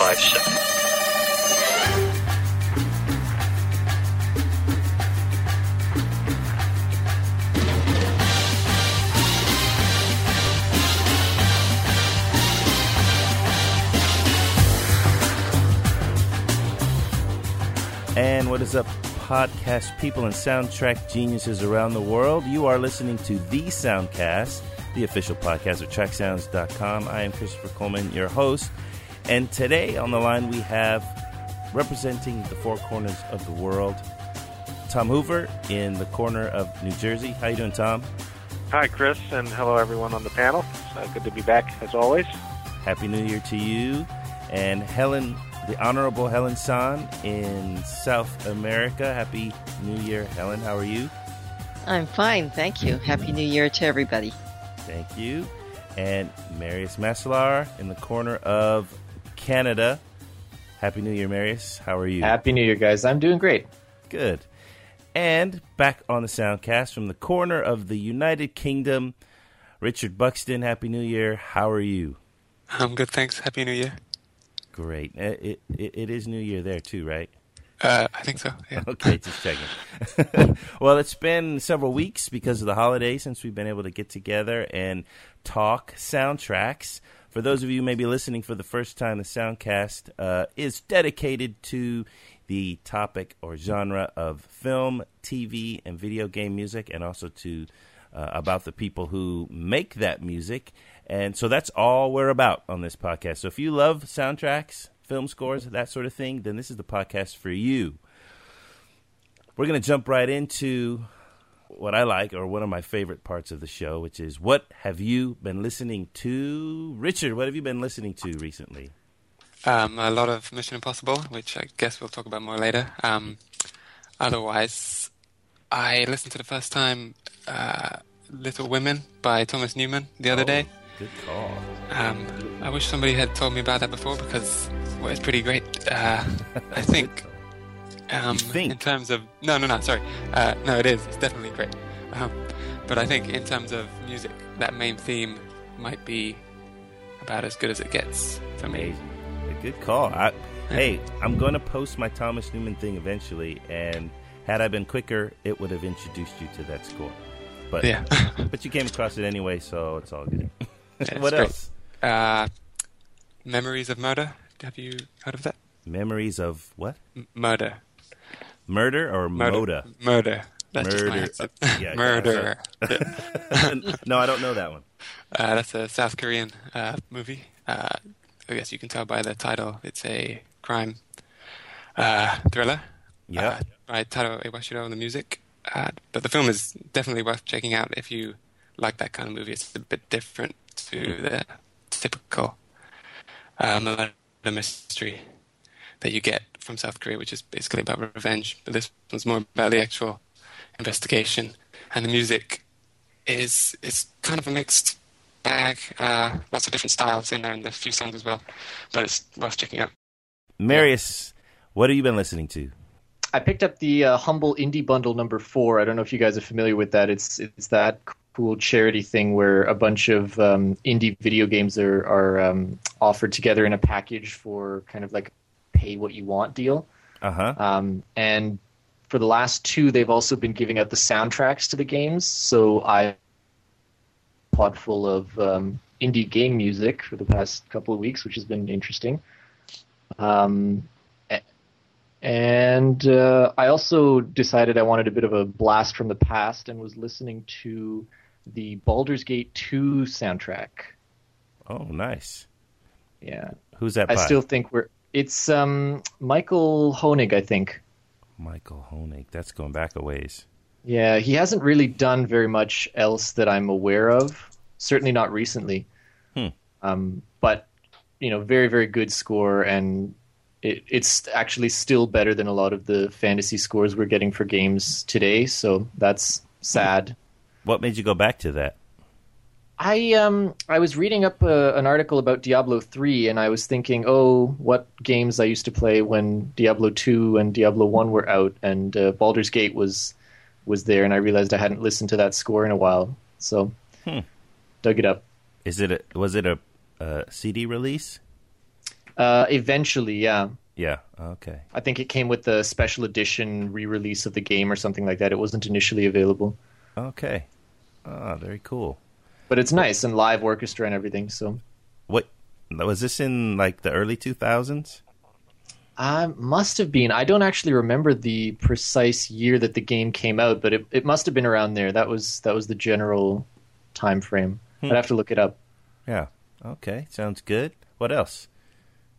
1057. And what is up, podcast people and soundtrack geniuses around the world? You are listening to The Soundcast, the official podcast of TrackSounds.com. I am Christopher Coleman, your host. And today on the line we have, representing the four corners of the world, Tom Hoover in the corner of New Jersey. How you doing, Tom? Hi, Chris, and hello everyone on the panel. Uh, good to be back as always. Happy New Year to you. And Helen, the Honorable Helen San in South America. Happy New Year, Helen. How are you? I'm fine, thank you. Happy New Year to everybody. Thank you. And Marius Masalar in the corner of Canada. Happy New Year, Marius. How are you? Happy New Year, guys. I'm doing great. Good. And back on the soundcast from the corner of the United Kingdom, Richard Buxton. Happy New Year. How are you? I'm good, thanks. Happy New Year. Great. It, it, it is New Year there too, right? Uh, I think so. Yeah. Okay, just checking. well, it's been several weeks because of the holiday since we've been able to get together and talk soundtracks. For those of you who may be listening for the first time, the Soundcast uh, is dedicated to the topic or genre of film, TV, and video game music, and also to uh, about the people who make that music. And so that's all we're about on this podcast. So if you love soundtracks, film scores, that sort of thing, then this is the podcast for you. We're going to jump right into what I like, or one of my favorite parts of the show, which is what have you been listening to? Richard, what have you been listening to recently? Um, a lot of Mission Impossible, which I guess we'll talk about more later. Um, otherwise, I listened to the first time uh, Little Women by Thomas Newman the other Oh, day. Good call. Um, I wish somebody had told me about that before because well, it's pretty great. Uh, I think, um, in terms of no, no, no, sorry, uh, no, it is. It's definitely great. Um, but I think in terms of music, that main theme might be about as good as it gets for me. Amazing. A good call. I, hey, I'm going to post my Thomas Newman thing eventually, and had I been quicker, it would have introduced you to that score. But Yeah. but you came across it anyway, so it's all good. it's what else? Uh, Memories of Murder. Have you heard of that? Memories of what? M- murder. Murder or Murder. Moda? Murder. That's just my Murder. Uh, yeah, Murder. no, I don't know that one. Uh, that's a South Korean uh, movie. Uh, I guess you can tell by the title. It's a crime uh, thriller. Yeah. Uh, by Taro Iwashiro and the music. Uh, but the film is definitely worth checking out if you like that kind of movie. It's a bit different to the typical uh, murder mystery that you get from South Korea, which is basically about revenge. But this one's more about the actual investigation, and the music is is kind of a mixed bag. Uh, lots of different styles in there, and a few songs as well. But it's worth checking out. Marius, what have you been listening to? I picked up the uh, Humble Indie Bundle number four. I don't know if you guys are familiar with that. It's it's that cool charity thing where a bunch of um, indie video games are are um, offered together in a package for kind of like pay what you want deal. Uh huh. Um, and for the last two, they've also been giving out the soundtracks to the games. So I pod full of um, indie game music for the past couple of weeks, which has been interesting. Um, and uh, I also decided I wanted a bit of a blast from the past and was listening to the Baldur's Gate 2 soundtrack. Oh, nice. Yeah, Who's that I by? still think we're. It's um, Michael Hoenig, I think. Michael Hoenig. That's going back a ways. Yeah, he hasn't really done very much else that I'm aware of. Certainly not recently. Hmm. Um, but you know, very very good score, and it, it's actually still better than a lot of the fantasy scores we're getting for games today. So that's sad. What made you go back to that? I um I was reading up uh, an article about Diablo 3 and I was thinking, "Oh, what games I used to play when Diablo 2 and Diablo 1 were out and uh, Baldur's Gate was was there and I realized I hadn't listened to that score in a while." So, Hmm. dug it up. Is it a, was it a, uh CD release? Uh, eventually, yeah. Yeah. Okay. I think it came with the special edition re-release of the game or something like that. It wasn't initially available, Okay. Ah, very cool. But it's nice and live orchestra and everything. So What was this in like the early 2000s? I must have been. I don't actually remember the precise year that the game came out, but it, it must have been around there. That was that was the general time frame. I'd have to look it up. Yeah. Okay. Sounds good. What else?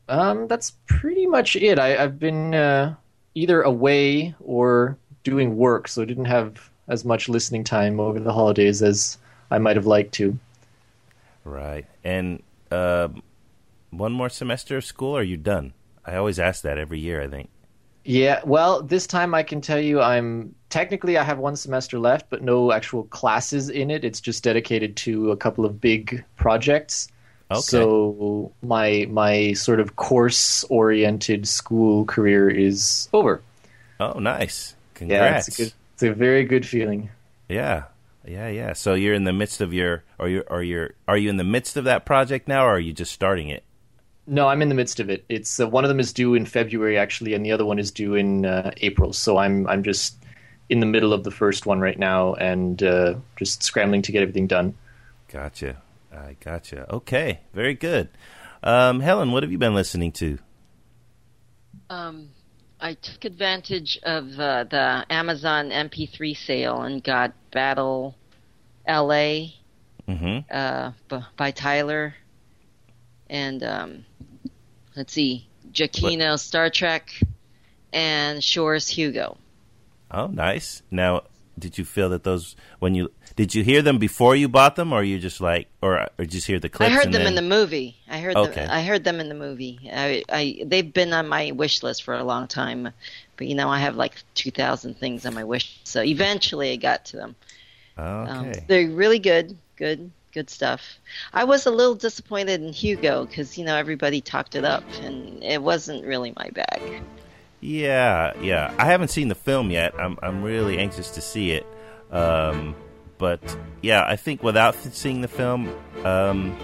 Um, that's pretty much it. I, I've been uh, either away or doing work, so I didn't have as much listening time over the holidays as I might have liked to. Right. And um, one more semester of school, or are you done? I always ask that every year. I think. Yeah, well, this time I can tell you I'm technically I have one semester left, but no actual classes in it. It's just dedicated to a couple of big projects. Okay. So my my sort of course oriented school career is over. Oh, nice. Yeah, it's a good, it's a very good feeling. Yeah. Yeah, yeah. So you're in the midst of your, or you, or you're, are you in the midst of that project now, or are you just starting it? No, I'm in the midst of it. It's uh, one of them is due in February actually, and the other one is due in uh, April. So I'm I'm just in the middle of the first one right now, and uh, just scrambling to get everything done. Gotcha. I gotcha. Okay. Very good. Um, Helen, what have you been listening to? Um, I took advantage of uh, the Amazon MP3 sale and got Battle LA Mm-hmm. uh, b- by Tyler. And um, let's see, Giacchino Star Trek and Shore's Hugo. Oh, nice. Now, did you feel that those when you did you hear them before you bought them, or you just like, or or just hear the clips? I heard them then- in the movie. I heard Okay. them. I heard them in the movie. I, I they've been on my wish list for a long time, but you know I have like two thousand things on my wish. So eventually I got to them. Um, Okay. they're really good, good, good stuff. I was a little disappointed in Hugo because you know everybody talked it up, and it wasn't really my bag. Yeah, yeah. I haven't seen the film yet. I'm I'm really anxious to see it. Um, but yeah, I think without th- seeing the film, um,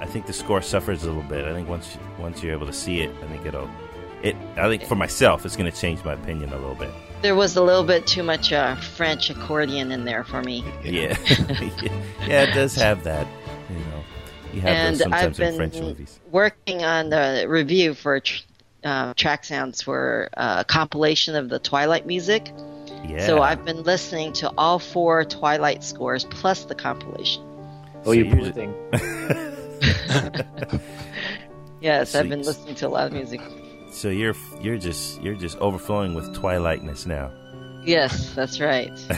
I think the score suffers a little bit. I think once once you're able to see it, I think it'll. It. I think for myself, it's going to change my opinion a little bit. There was a little bit too much uh, French accordion in there for me. Yeah, yeah. It does have that. You know, you have and those sometimes in French movies. working on the review for tr- uh, track sounds for uh, a compilation of the Twilight music. Yeah. So I've been listening to all four Twilight scores plus the compilation. Oh, So you you're poor thing. Yes, So I've been listening to a lot of music. So you're you're just you're just overflowing with Twilightness now. Yes, that's right.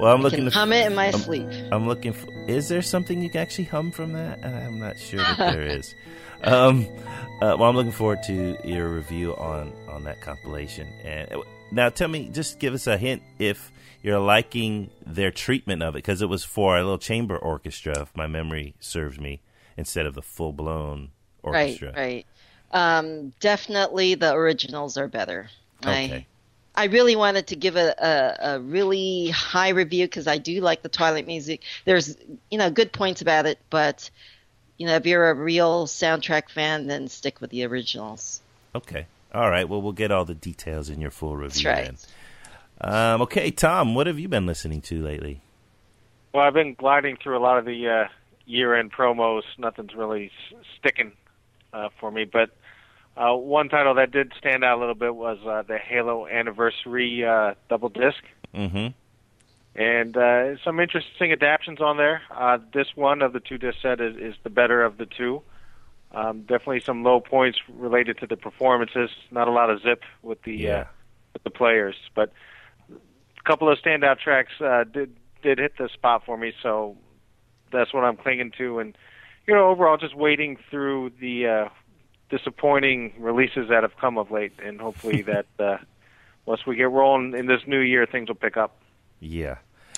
well, I'm I looking can to hum it in my um, sleep. I'm looking for. Is there something you can actually hum from that? I'm not sure that there is. Um, uh, well, I'm looking forward to your review on on that compilation. And uh, now, tell me, just give us a hint if you're liking their treatment of it, because it was for a little chamber orchestra, if my memory serves me, instead of the full blown orchestra. Right, right. Um, definitely the originals are better. Okay. I, I really wanted to give a, a, a really high review because I do like the Twilight music. There's, you know, good points about it, but, you know, if you're a real soundtrack fan, then stick with the originals. Okay. All right. Well, we'll get all the details in your full review right. then. Um, okay, Tom, what have you been listening to lately? Well, I've been gliding through a lot of the uh, year-end promos. Nothing's really s- sticking uh, for me, but uh, one title that did stand out a little bit was uh, the Halo Anniversary uh, double disc, Mm-hmm. and uh, some interesting adaptions on there. Uh, this one of the two disc set is, is the better of the two. Um, definitely some low points related to the performances. Not a lot of zip with the Yeah. uh, with the players, but a couple of standout tracks uh, did did hit the spot for me. So that's what I'm clinging to, and you know, overall, just waiting through the uh, disappointing releases that have come of late, and hopefully that uh, once we get rolling in this new year, things will pick up. Yeah.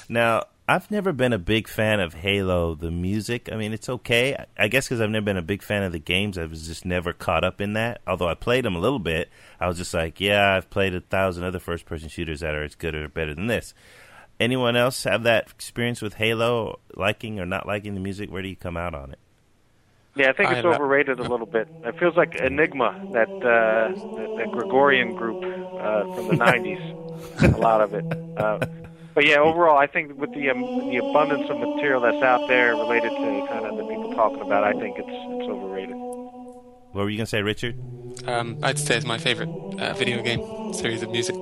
Now, I've never been a big fan of Halo, the music. I mean, it's okay. I- I guess because I've never been a big fan of the games, I was just never caught up in that. Although I played them a little bit, I was just like, yeah, I've played a thousand other first person shooters that are as good or better than this. Anyone else have that experience with Halo, liking or not liking the music? Where do you come out on it? Yeah, I think it's lo- overrated a little bit. It feels like Enigma, that uh, that, that Gregorian group uh, from the '90s. a lot of it. Uh, but yeah, overall, I think with the um, the abundance of material that's out there related to kind of the people talking about, I think it's it's overrated. What were you gonna say, Richard? Um, I'd say it's my favorite uh, video game series of music.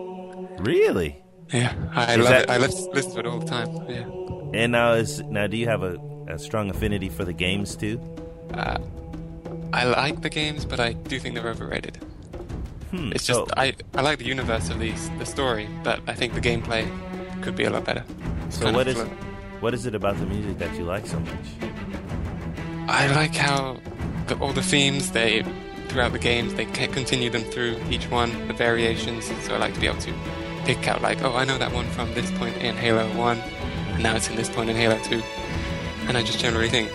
Really? Yeah, I Is love that- it. I listen, listen to it all the time. Yeah. And now is now do you have a, a strong affinity for the games too? Uh, I like the games, but I do think they're overrated. Hmm. It's just so, I, I like the universe of these the story, but I think the gameplay could be a lot better. It's so what is what is it about the music that you like so much? I like how the, all the themes they throughout the games they continue them through each one, the variations. So I like to be able to pick out like, oh, I know that one from this point in Halo One, and now it's in this point in Halo Two, and I just generally think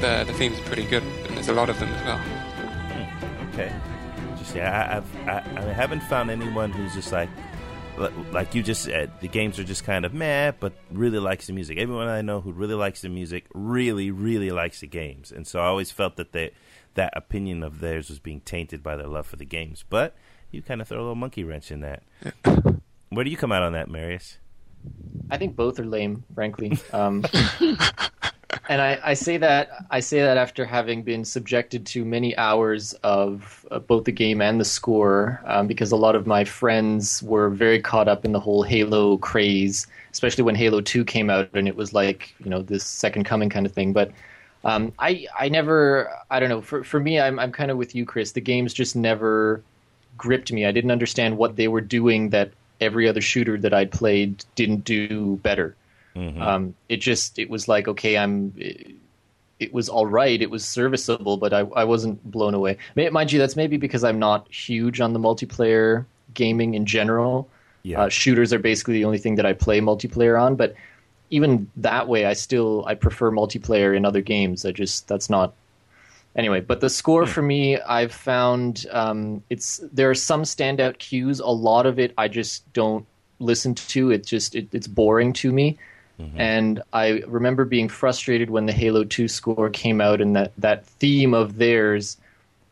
the the themes are pretty good, and there's a lot of them as well. Hmm, okay. Just yeah, I, I've I, I haven't found anyone who's just like li- like you just said. The games are just kind of meh, but really likes the music. Everyone I know who really likes the music really, really likes the games, and so I always felt that they, that opinion of theirs was being tainted by their love for the games. But you kind of throw a little monkey wrench in that. Where do you come out on that, Marius? I think both are lame, frankly. Um, and I, I say that I say that after having been subjected to many hours of uh, both the game and the score, um, because a lot of my friends were very caught up in the whole Halo craze, especially when Halo Two came out, and it was like you know this second coming kind of thing. But um, I I never I don't know for for me I'm I'm kind of with you, Chris. The games just never gripped me. I didn't understand what they were doing that every other shooter that I'd played didn't do better. Um, it just it was like okay, I'm. It, it was all right. It was serviceable, but I I wasn't blown away. May- Mind you, that's maybe because I'm not huge on the multiplayer gaming in general. Yeah. Uh, shooters are basically the only thing that I play multiplayer on, but even that way, I still I prefer multiplayer in other games. I just that's not anyway but the score for me i've found um, it's there are some standout cues a lot of it i just don't listen to it just it, it's boring to me and i remember being frustrated when the halo 2 score came out and that, that theme of theirs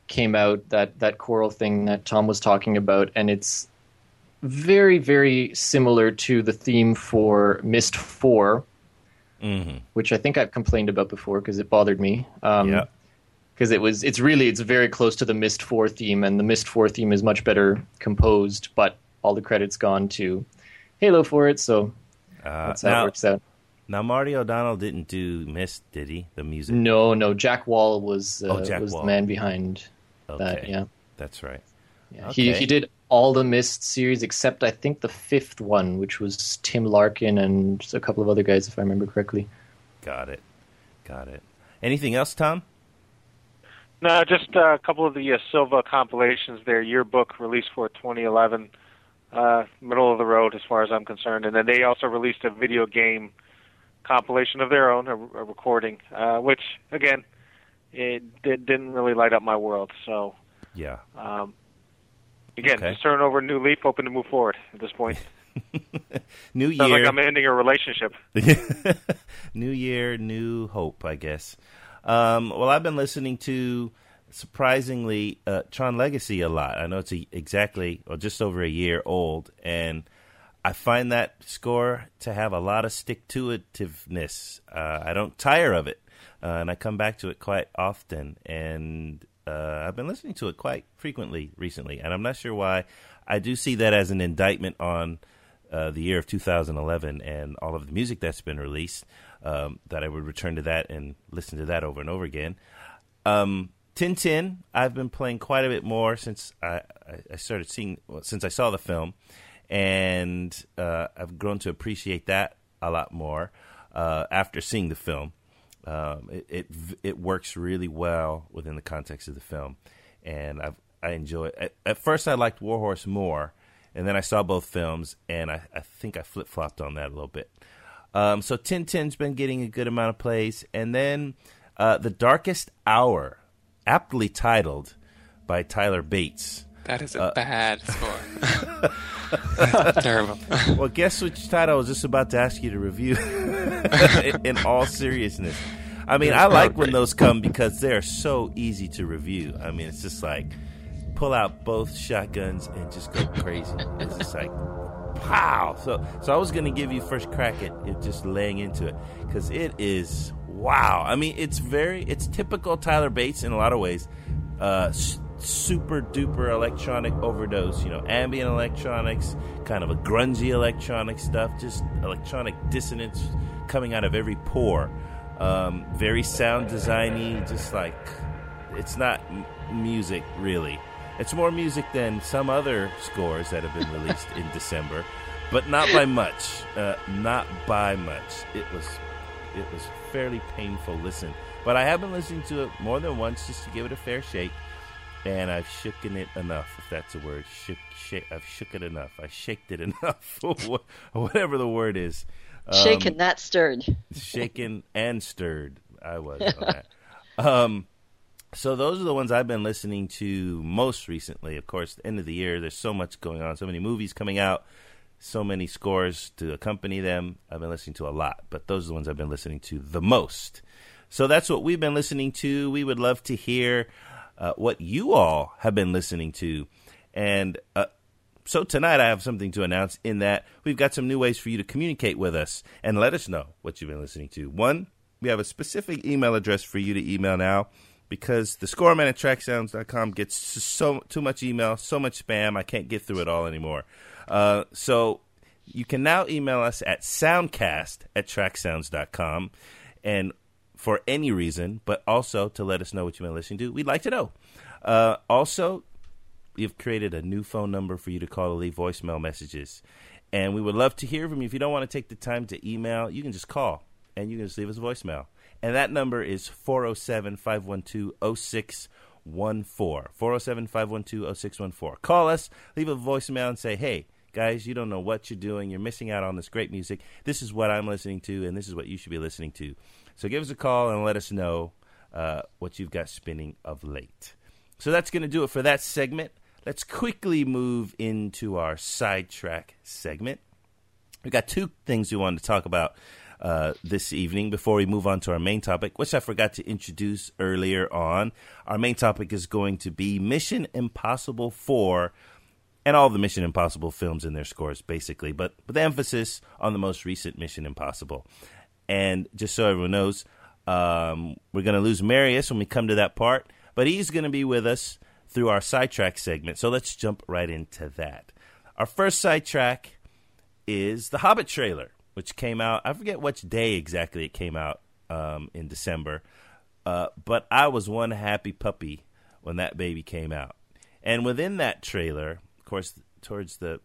came out that that choral thing that tom was talking about and it's very very similar to the theme for myst 4 Mm-hmm. which i think i've complained about before because it bothered me um, yeah. because it was it's really it's very close to the Myst Four theme, and the Myst Four theme is much better composed, but all the credits gone to Halo for it, so Uh, that's how now, it works out. now Marty O'Donnell didn't do Myst, did he? The music. No, no, Jack Wall was uh, Oh, Jack was Wall. the man behind okay. that. Yeah, That's right. yeah. He Okay. he did all the Myst series except I think the fifth one, which was Tim Larkin and a couple of other guys, if I remember correctly. Got it. Got it. Anything else, Tom? No, just uh, a couple of the uh, Silva compilations. Their yearbook released for 2011, uh, middle of the road as far as I'm concerned. And then they also released a video game compilation of their own, a, a recording, uh, which again, it did, didn't really light up my world. So Yeah. um, again, Okay. just turn over a new leaf, hoping to move forward at this point. New Sounds year. like I'm ending a relationship. new year, new hope, I guess. Um, well, I've been listening to surprisingly uh, Tron Legacy a lot. I know it's a, exactly or just over a year old, and I find that score to have a lot of stick to itiveness. Uh, I don't tire of it, uh, and I come back to it quite often. And uh, I've been listening to it quite frequently recently, and I'm not sure why. I do see that as an indictment on uh, the year of 2011 and all of the music that's been released, um, that I would return to that and listen to that over and over again. Um, Tintin, I've been playing quite a bit more since I, I- started seeing, since I saw the film, and uh, I've grown to appreciate that a lot more uh, after seeing the film. Um, it, it it works really well within the context of the film, and I've I enjoy. At, at first, I liked Warhorse more, and then I saw both films, and I, I think I flip flopped on that a little bit. Um, so Tintin's been getting a good amount of plays, and then uh, The Darkest Hour, aptly titled by Tyler Bates. That is a Uh, bad score. Terrible. Well, guess which title I was just about to ask you to review in all seriousness. I mean, I like when those come because they're so easy to review. I mean, it's just like pull out both shotguns and just go crazy. It's just like pow. So, so I was gonna give you first crack at it, just laying into it because it is wow. I mean, it's very, it's typical Tyler Bates in a lot of ways. Uh, super duper electronic overdose, you know, ambient electronics, kind of a grungy electronic stuff, just electronic dissonance coming out of every pore. Um, very sound designy, just like it's not m- music really. It's more music than some other scores that have been released in December, but not by much. Uh, not by much. It was it was fairly painful listen, but I have been listening to it more than once just to give it a fair shake, and I've shooken it enough, if that's a word. Shook, shake, I've shook it enough. I shaked it enough, whatever the word is. Um, Shaken, not stirred. shaken and stirred. I was. Um, so those are the ones I've been listening to most recently. Of course, the end of the year, there's so much going on, so many movies coming out, so many scores to accompany them. I've been listening to a lot, but those are the ones I've been listening to the most. So that's what we've been listening to. We would love to hear uh, what you all have been listening to, and uh, so tonight I have something to announce in that we've got some new ways for you to communicate with us and let us know what you've been listening to. One, we have a specific email address for you to email now because the scoreman at tracksounds.com gets so too much email, so much spam, I can't get through it all anymore. Uh, so you can now email us at soundcast at tracksounds.com and for any reason, but also to let us know what you've been listening to. We'd like to know. Uh, also, we've created a new phone number for you to call to leave voicemail messages. And we would love to hear from you. If you don't want to take the time to email, you can just call and you can just leave us a voicemail. And that number is 407 512 0614. 407 512 0614. Call us, leave a voicemail, and say, hey, guys, you don't know what you're doing. You're missing out on this great music. This is what I'm listening to, and this is what you should be listening to. So give us a call and let us know uh, what you've got spinning of late. So that's going to do it for that segment. Let's quickly move into our sidetrack segment. We've got two things we wanted to talk about uh, this evening before we move on to our main topic, which I forgot to introduce earlier on. Our main topic is going to be Mission Impossible 4 and all the Mission Impossible films and their scores, basically, but with emphasis on the most recent Mission Impossible. And just so everyone knows, um, we're going to lose Marius when we come to that part, but he's going to be with us through our sidetrack segment. So let's jump right into that. Our first sidetrack is the Hobbit trailer, which came out. I forget which day exactly it came out um, in December, uh, but I was one happy puppy when that baby came out. And within that trailer, course, towards the,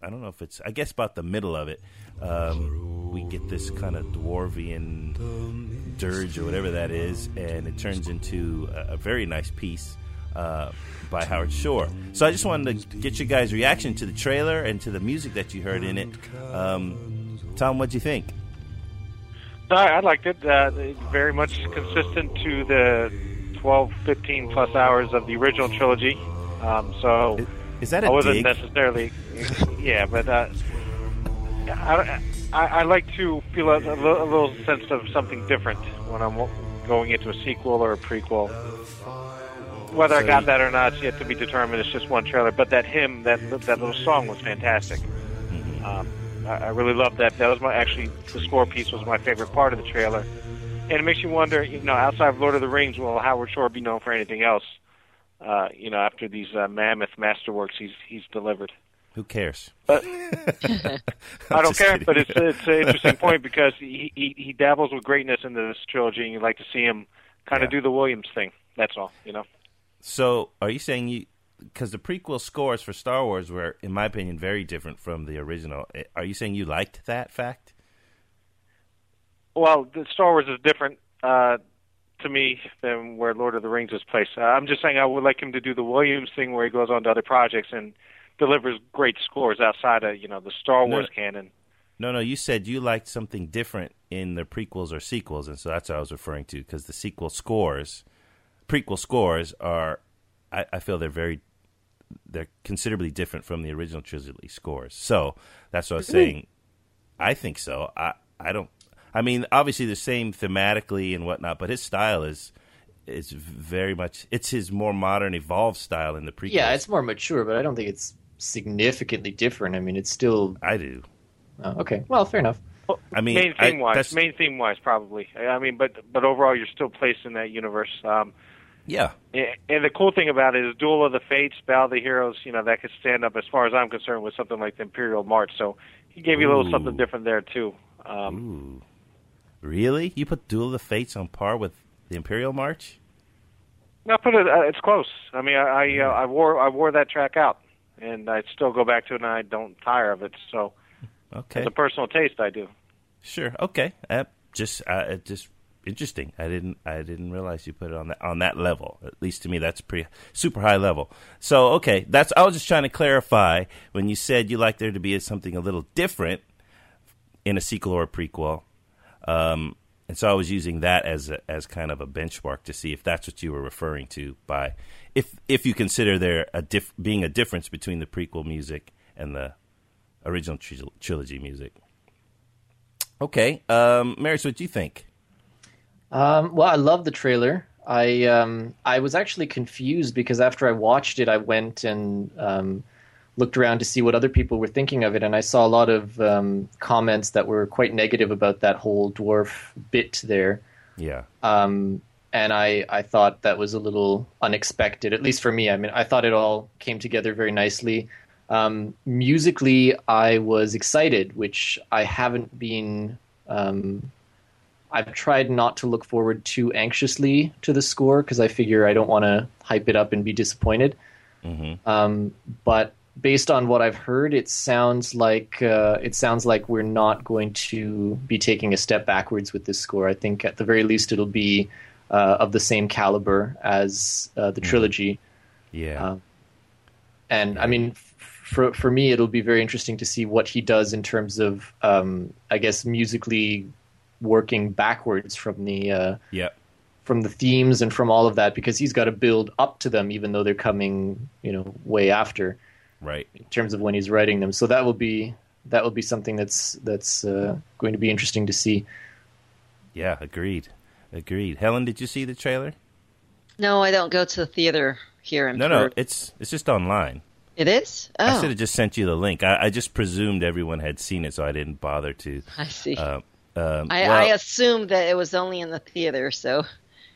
I don't know if it's, I guess about the middle of it, um, we get this kind of dwarvian dirge or whatever that is, and it turns into a, a very nice piece uh, by Howard Shore. So I just wanted to get you guys' reaction to the trailer and to the music that you heard in it. Um, Tom, what'd you think? No, I liked it. Uh, very much consistent to the 12, 15 plus hours of the original trilogy. Um, so Is that a I wasn't dig? necessarily, yeah, but uh, I, I, I like to feel a, a, little, a little sense of something different when I'm going into a sequel or a prequel. Whether I got that or not is yet to be determined. It's just one trailer, but that hymn, that that little song was fantastic. Mm-hmm. Um, I, I really loved that. That was my actually the score piece was my favorite part of the trailer, and it makes you wonder. You know, outside of Lord of the Rings, will Howard Shore be known for anything else? Uh, you know, after these uh, mammoth masterworks he's he's delivered. Who cares? But I'm don't care. kidding. But it's it's an interesting point because he, he he dabbles with greatness in this trilogy, and you'd like to see him kind of Yeah. do the Williams thing. That's all. You know. So, are you saying you? Because the prequel scores for Star Wars were, in my opinion, very different from the original. Eh, Are you saying you liked that fact? Well, the Star Wars is different uh, to me than where Lord of the Rings is placed. Uh, I'm just saying I would like him to do the Williams thing where he goes on to other projects and delivers great scores outside of you know the Star No. Wars canon. No, no. You said you liked something different in the prequels or sequels, and so that's what I was referring to. Because the sequel scores, prequel scores are, I, I feel they're very, they're considerably different from the original trilogy scores. So that's what I was saying. I think so. I, I don't. I mean, obviously the same thematically and whatnot, but his style is is very much it's his more modern, evolved style in the prequel. Yeah, it's more mature, but I don't think it's significantly different. I mean, it's still I do. oh, okay. Well, fair enough. I mean, main I- theme wise, that's- main theme wise, probably. I mean, but but overall, you're still placed in that universe. Um, Yeah, and the cool thing about it is Duel of the Fates, Battle of the Heroes. You know that could stand up as far as I'm concerned with something like the Imperial March. So he gave you a little Ooh. something different there too. Um, Ooh. Really? You put Duel of the Fates on par with the Imperial March? I put it. Uh, it's close. I mean, I I, uh, I wore I wore that track out, and I still go back to it, and I don't tire of it. So, Okay. as a personal taste, I do. Sure. Okay. Uh, just uh, just interesting. I didn't I didn't realize you put it on that on that level. At least to me, that's pretty super high level. So okay, that's I was just trying to clarify when you said you like there to be something a little different in a sequel or a prequel. Um, and so I was using that as a, as kind of a benchmark to see if that's what you were referring to by if if you consider there a diff, being a difference between the prequel music and the original tril- trilogy music. Okay, um, Marius, what do you think? Um, well, I love the trailer. I um, I was actually confused because after I watched it, I went and um, looked around to see what other people were thinking of it, and I saw a lot of um, comments that were quite negative about that whole dwarf bit there. Yeah, Um, and I, I thought that was a little unexpected, at least for me. I mean, I thought it all came together very nicely. Um, musically, I was excited, which I haven't been. Um, I've tried not to look forward too anxiously to the score because I figure I don't want to hype it up and be disappointed. hmm Um, but based on what I've heard, it sounds like uh, it sounds like we're not going to be taking a step backwards with this score. I think at the very least it'll be uh, of the same caliber as uh, the trilogy. yeah, Um, and I mean, for for me, it'll be very interesting to see what he does in terms of, um, I guess, musically working backwards from the uh, yeah, from the themes and from all of that because he's got to build up to them, even though they're coming, you know, way after right. in terms of when he's writing them. So that will be that will be something that's that's uh, going to be interesting to see. Yeah, agreed, agreed. Helen, did you see the trailer? No, I don't go to the theater here in No, no, it's it's just online. It is? Oh, I should have just sent you the link. I, I just presumed everyone had seen it, so I didn't bother to. I see. Uh, um, I, well, I assumed that it was only in the theater, so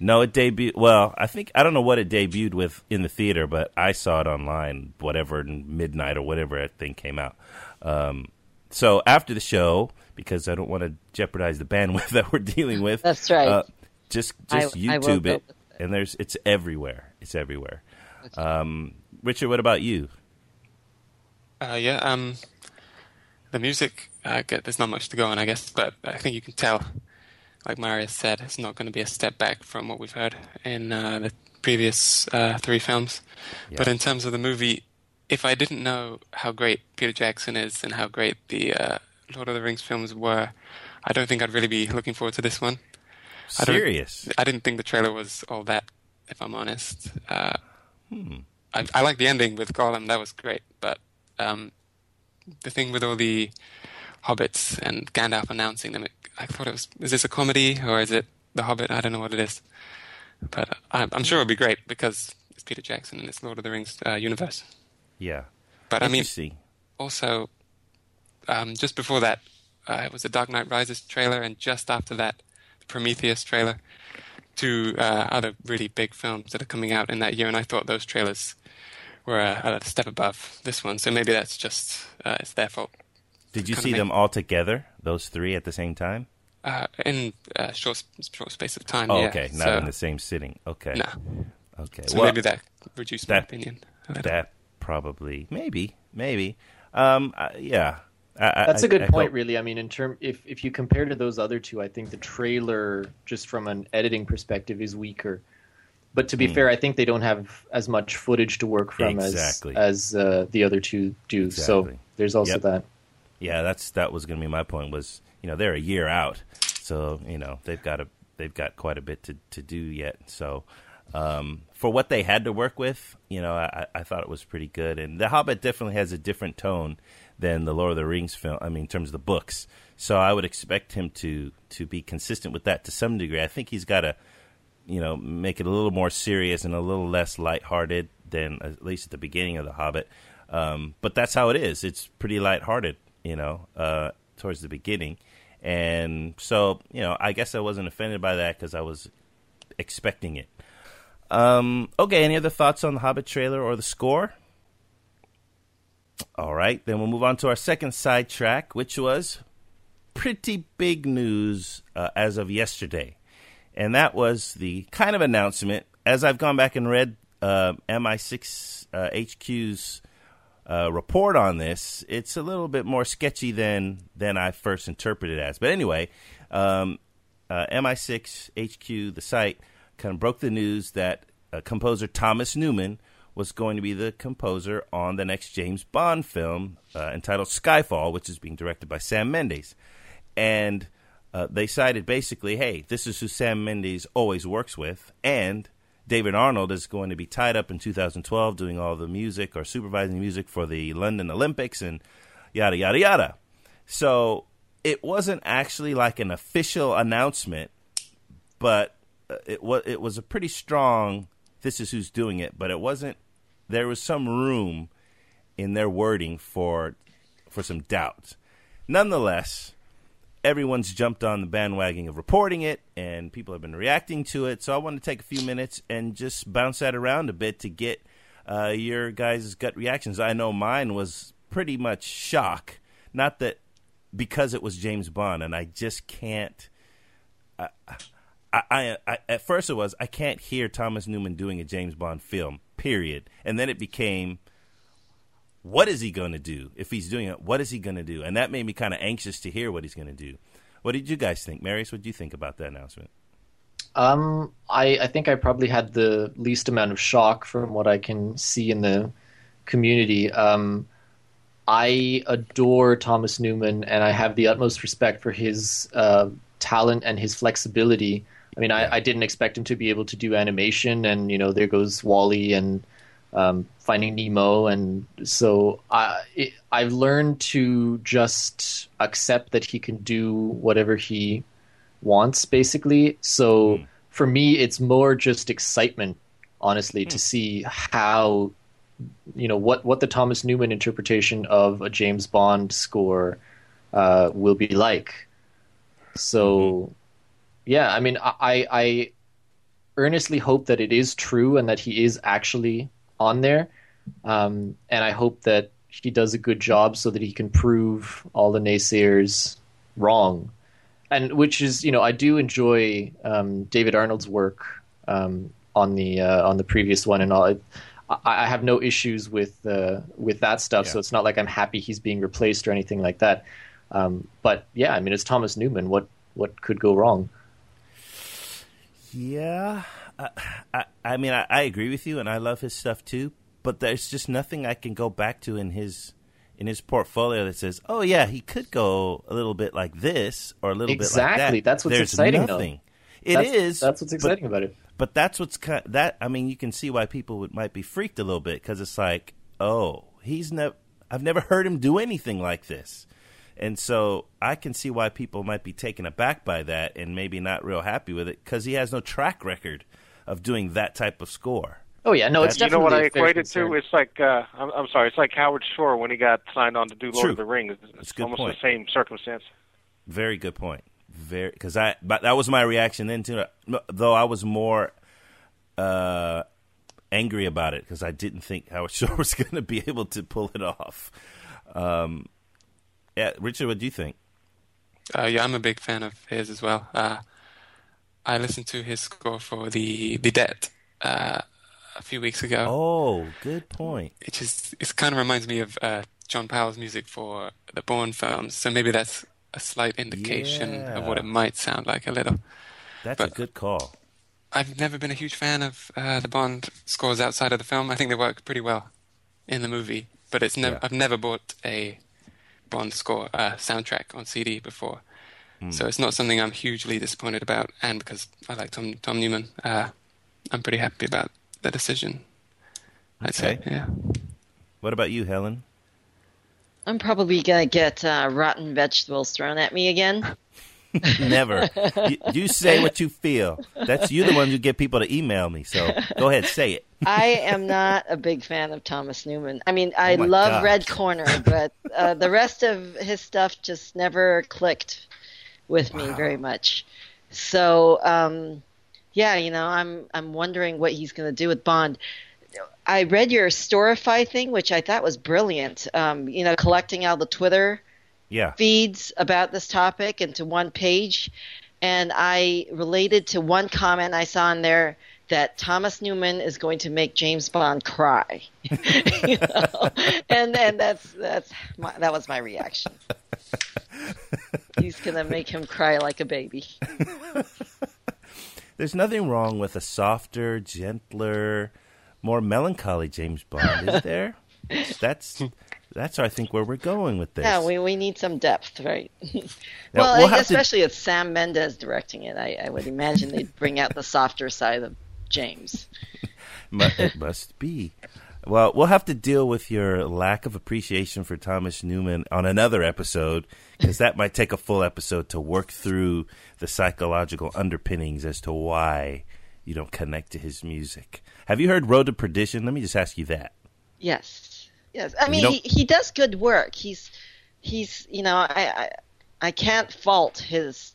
No, it debuted. Well, I think I don't know what it debuted with in the theater, but I saw it online, whatever midnight or whatever that thing came out. Um, so after the show, because I don't want to jeopardize the bandwidth that we're dealing with. That's right. Uh, just just I- I YouTube go it, with and there's it's everywhere. It's everywhere. Um, Richard, what about you? Uh, yeah, um, the music, uh, get, there's not much to go on, I guess, but I think you can tell, like Marius said, it's not going to be a step back from what we've heard in uh, the previous uh, three films. But in terms of the movie, if I didn't know how great Peter Jackson is and how great the uh, Lord of the Rings films were, I don't think I'd really be looking forward to this one. I Serious? I didn't think the trailer was all that, if I'm honest. Uh, I, I like the ending with Gollum; that was great. But um, the thing with all the hobbits and Gandalf announcing them, it, I thought it was: is this a comedy or is it The Hobbit? I don't know what it is. But I, I'm sure it'll be great because it's Peter Jackson and it's Lord of the Rings uh, universe. Yeah. But I mean, also, um, just before that, uh, it was the Dark Knight Rises trailer, and just after that, the Prometheus trailer. Two uh, other really big films that are coming out in that year, and I thought those trailers were a, a step above this one. So maybe that's just uh, it's their fault. Did you see make- them all together? Those three at the same time? Uh, in a short short space of time. Oh, yeah. okay. Not so, in the same sitting. Okay. No. Okay. So well, maybe that reduced my opinion. that probably, maybe, maybe. Um, uh, yeah. I, I- That's a I- good I point, hope- really. I mean, in term if if you compare to those other two, I think the trailer, just from an editing perspective, is weaker. But to be Hmm. fair, I think they don't have as much footage to work from Exactly. as as uh, the other two do. So there's also Yep. that. Yeah, that's that was going to be my point. Was you know they're a year out, so you know they've got a they've got quite a bit to to do yet. So um, for what they had to work with, you know, I, I thought it was pretty good. And The Hobbit definitely has a different tone than the Lord of the Rings film. I mean, in terms of the books. So I would expect him to to be consistent with that to some degree. I think he's got to, you know, make it a little more serious and a little less lighthearted than at least at the beginning of The Hobbit. Um, but that's how it is. It's pretty lighthearted, you know, uh, towards the beginning. And so, you know, I guess I wasn't offended by that because I was expecting it. Um, okay, any other thoughts on the Hobbit trailer or the score? All right, then we'll move on to our second side track, which was pretty big news uh, as of yesterday. And that was the kind of announcement. As I've gone back and read uh, MI6 uh, HQ's uh, report on this, it's a little bit more sketchy than than I first interpreted it as. But anyway, um, uh, MI6 HQ, the site, kind of broke the news that uh, composer Thomas Newman was going to be the composer on the next James Bond film uh, entitled Skyfall, which is being directed by Sam Mendes. And uh, they cited basically, hey, this is who Sam Mendes always works with, and David Arnold is going to be tied up in 2012 doing all the music or supervising music for the London Olympics and yada, yada, yada. So it wasn't actually like an official announcement, but uh, it was it was a pretty strong. This is who's doing it, but it wasn't. There was some room in their wording for for some doubt. Nonetheless, everyone's jumped on the bandwagon of reporting it, and people have been reacting to it. So I want to take a few minutes and just bounce that around a bit to get uh, your guys' gut reactions. I know mine was pretty much shock. Not that because it was James Bond, and I just can't. I, I, I, at first it was I can't hear Thomas Newman doing a James Bond film. Period. And then it became, what is he going to do if he's doing it? What is he going to do? And that made me kind of anxious to hear what he's going to do. What did you guys think, Marius? What did you think about that announcement? Um, I, I think I probably had the least amount of shock from what I can see in the community. Um, I adore Thomas Newman, and I have the utmost respect for his uh, talent and his flexibility. I mean, I, I, didn't expect him to be able to do animation, and you know, there goes WALL-E and um, Finding Nemo, and so I it, I've learned to just accept that he can do whatever he wants, basically. So mm. for me, it's more just excitement, honestly, mm. to hmm. see how you know what what the Thomas Newman interpretation of a James Bond score uh, will be like. So, mm-hmm. yeah, I mean, I I earnestly hope that it is true and that he is actually on there, um, and I hope that he does a good job so that he can prove all the naysayers wrong. And which is, you know, I do enjoy um, David Arnold's work um, on the uh, on the previous one and all. I, I have no issues with uh, with that stuff. Yeah. So it's not like I'm happy he's being replaced or anything like that. Um, but yeah, I mean, it's Thomas Newman. What what could go wrong? Yeah, I I mean, I, I agree with you, and I love his stuff too. But there's just nothing I can go back to in his in his portfolio that says, "Oh yeah, he could go a little bit like this or a little exactly. bit like that." Exactly. That's what's There's exciting. Nothing. Though. It that's, is. That's what's exciting but, about it but that's what's kind of, that. I mean, you can see why people would, might be freaked a little bit because it's like, oh, he's never. I've never heard him do anything like this, and so I can see why people might be taken aback by that and maybe not real happy with it because he has no track record of doing that type of score. Oh yeah, no, it's you know what I equated to? It's like uh, I'm, I'm sorry, it's like Howard Shore when he got signed on to do Lord True. of the Rings. It's It's almost point. the same circumstance. Very good point very because I but that was my reaction then too. though I was more uh, angry about it because I didn't think Howard Shore was going to be able to pull it off. Um, yeah, Richard, what do you think? Uh, yeah, I'm a big fan of his as well. Uh, I listened to his score for the the Debt uh, a few weeks ago. Oh, good point. It just it kind of reminds me of uh, John Powell's music for the Bourne films, so maybe that's a slight indication yeah. of what it might sound like a little. That's but a good call. I've never been a huge fan of uh, the Bond scores outside of the film. I think they work pretty well in the movie, but it's never. Yeah. I've never bought a Bond score uh, soundtrack on CD before, Mm. so it's not something I'm hugely disappointed about. And because I like Tom Tom Newman, uh, I'm pretty happy about the decision. I'd Okay. say, yeah. What about you, Helen? I'm probably gonna get uh, rotten vegetables thrown at me again. Never. you, you say what you feel. That's you the one who get people to email me. So go ahead, say it. I am not a big fan of Thomas Newman. I mean, I Oh love gosh. Red Corner, but uh, the rest of his stuff just never clicked with me very much. So, um, yeah, you know, I'm I'm wondering what he's going to do with Bond. I read your Storify thing, which I thought was brilliant. Um, you know, collecting all the Twitter Yeah. feeds about this topic into one page, and I related to one comment I saw in there that Thomas Newman is going to make James Bond cry, you know? and and that's that's my, that was my reaction. He's gonna make him cry like a baby. There's nothing wrong with a softer, gentler, more melancholy James Bond, is there? That's that's I think where we're going with this. Yeah, we we need some depth, right? Now, well, we'll to- especially with Sam Mendes directing it, I, I would imagine they'd bring out the softer side of James. It must be. Well, we'll have to deal with your lack of appreciation for Thomas Newman on another episode, because that might take a full episode to work through the psychological underpinnings as to why you don't connect to his music. Have you heard Road to Perdition? Let me just ask you that. Yes, yes. I mean, he, he does good work. He's he's you know I, I I can't fault his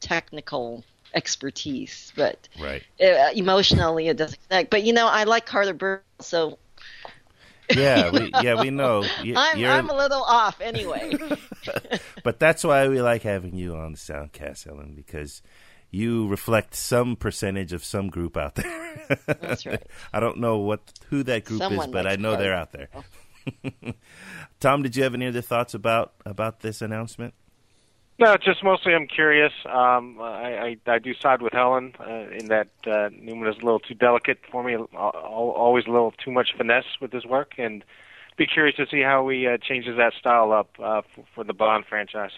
technical expertise, but Right. uh, emotionally it doesn't connect. But you know, I like Carter Burwell, so Yeah, we, yeah, we know. You- I'm I'm a little off anyway. But that's why we like having you on the Soundcast, Ellen, because you reflect some percentage of some group out there. That's right. I don't know what who that group Someone is, but I know Carter. they're out there. Tom, did you have any other thoughts about about this announcement? No, just mostly I'm curious. Um, I, I I do side with Helen uh, in that uh, Newman is a little too delicate for me. al- al- Always a little too much finesse with his work, and be curious to see how he uh, changes that style up uh, for, for the Bond franchise.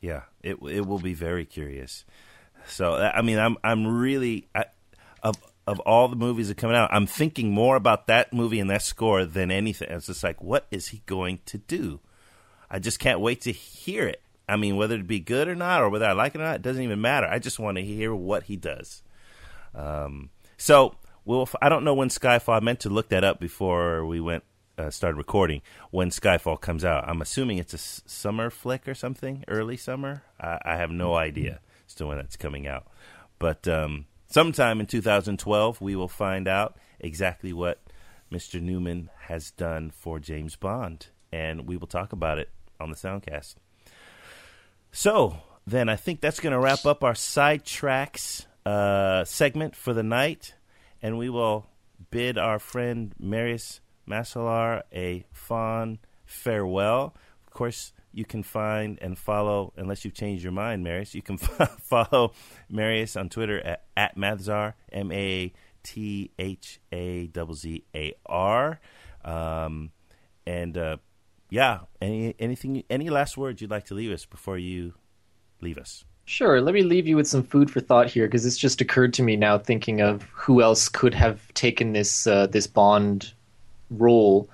Yeah, it it will be very curious. So I mean, I'm I'm really I, of of all the movies that are coming out, I'm thinking more about that movie and that score than anything. It's just like, what is he going to do? I just can't wait to hear it. I mean, whether it be good or not, or whether I like it or not, it doesn't even matter. I just want to hear what he does. Um, so, we'll, I don't know when Skyfall. I meant to look that up before we went uh, started recording. When Skyfall comes out, I'm assuming it's a s- summer flick or something, early summer. I, I have no idea as to when that's coming out, but um, sometime in 2012, we will find out exactly what Mr. Newman has done for James Bond, and we will talk about it on the Soundcast. So then I think that's going to wrap up our sidetracks uh, segment for the night, and we will bid our friend Marius Masalar a fond farewell. Of course, you can find and follow, unless you've changed your mind, Marius, you can follow Marius on Twitter at, at Mathazar, M A T H A Z A R. Um, and uh, yeah, any anything, any last words you'd like to leave us before you leave us? Sure. Let me leave you with some food for thought here, because it's just occurred to me now, thinking of who else could have taken this uh, this Bond role,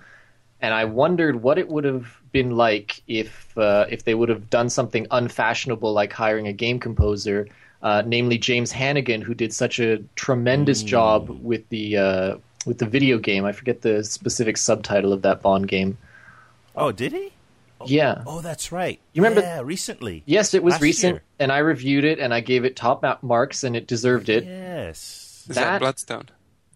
and I wondered what it would have been like if uh, if they would have done something unfashionable, like hiring a game composer, uh, namely James Hannigan, who did such a tremendous job with the uh, with the video game. I forget the specific subtitle of that Bond game. Oh, did he? Yeah. Oh, that's right. You remember- Yeah, recently. Yes, it was Last recent, year. and I reviewed it, and I gave it top marks, and it deserved it. Yes. Is That- that Bloodstone?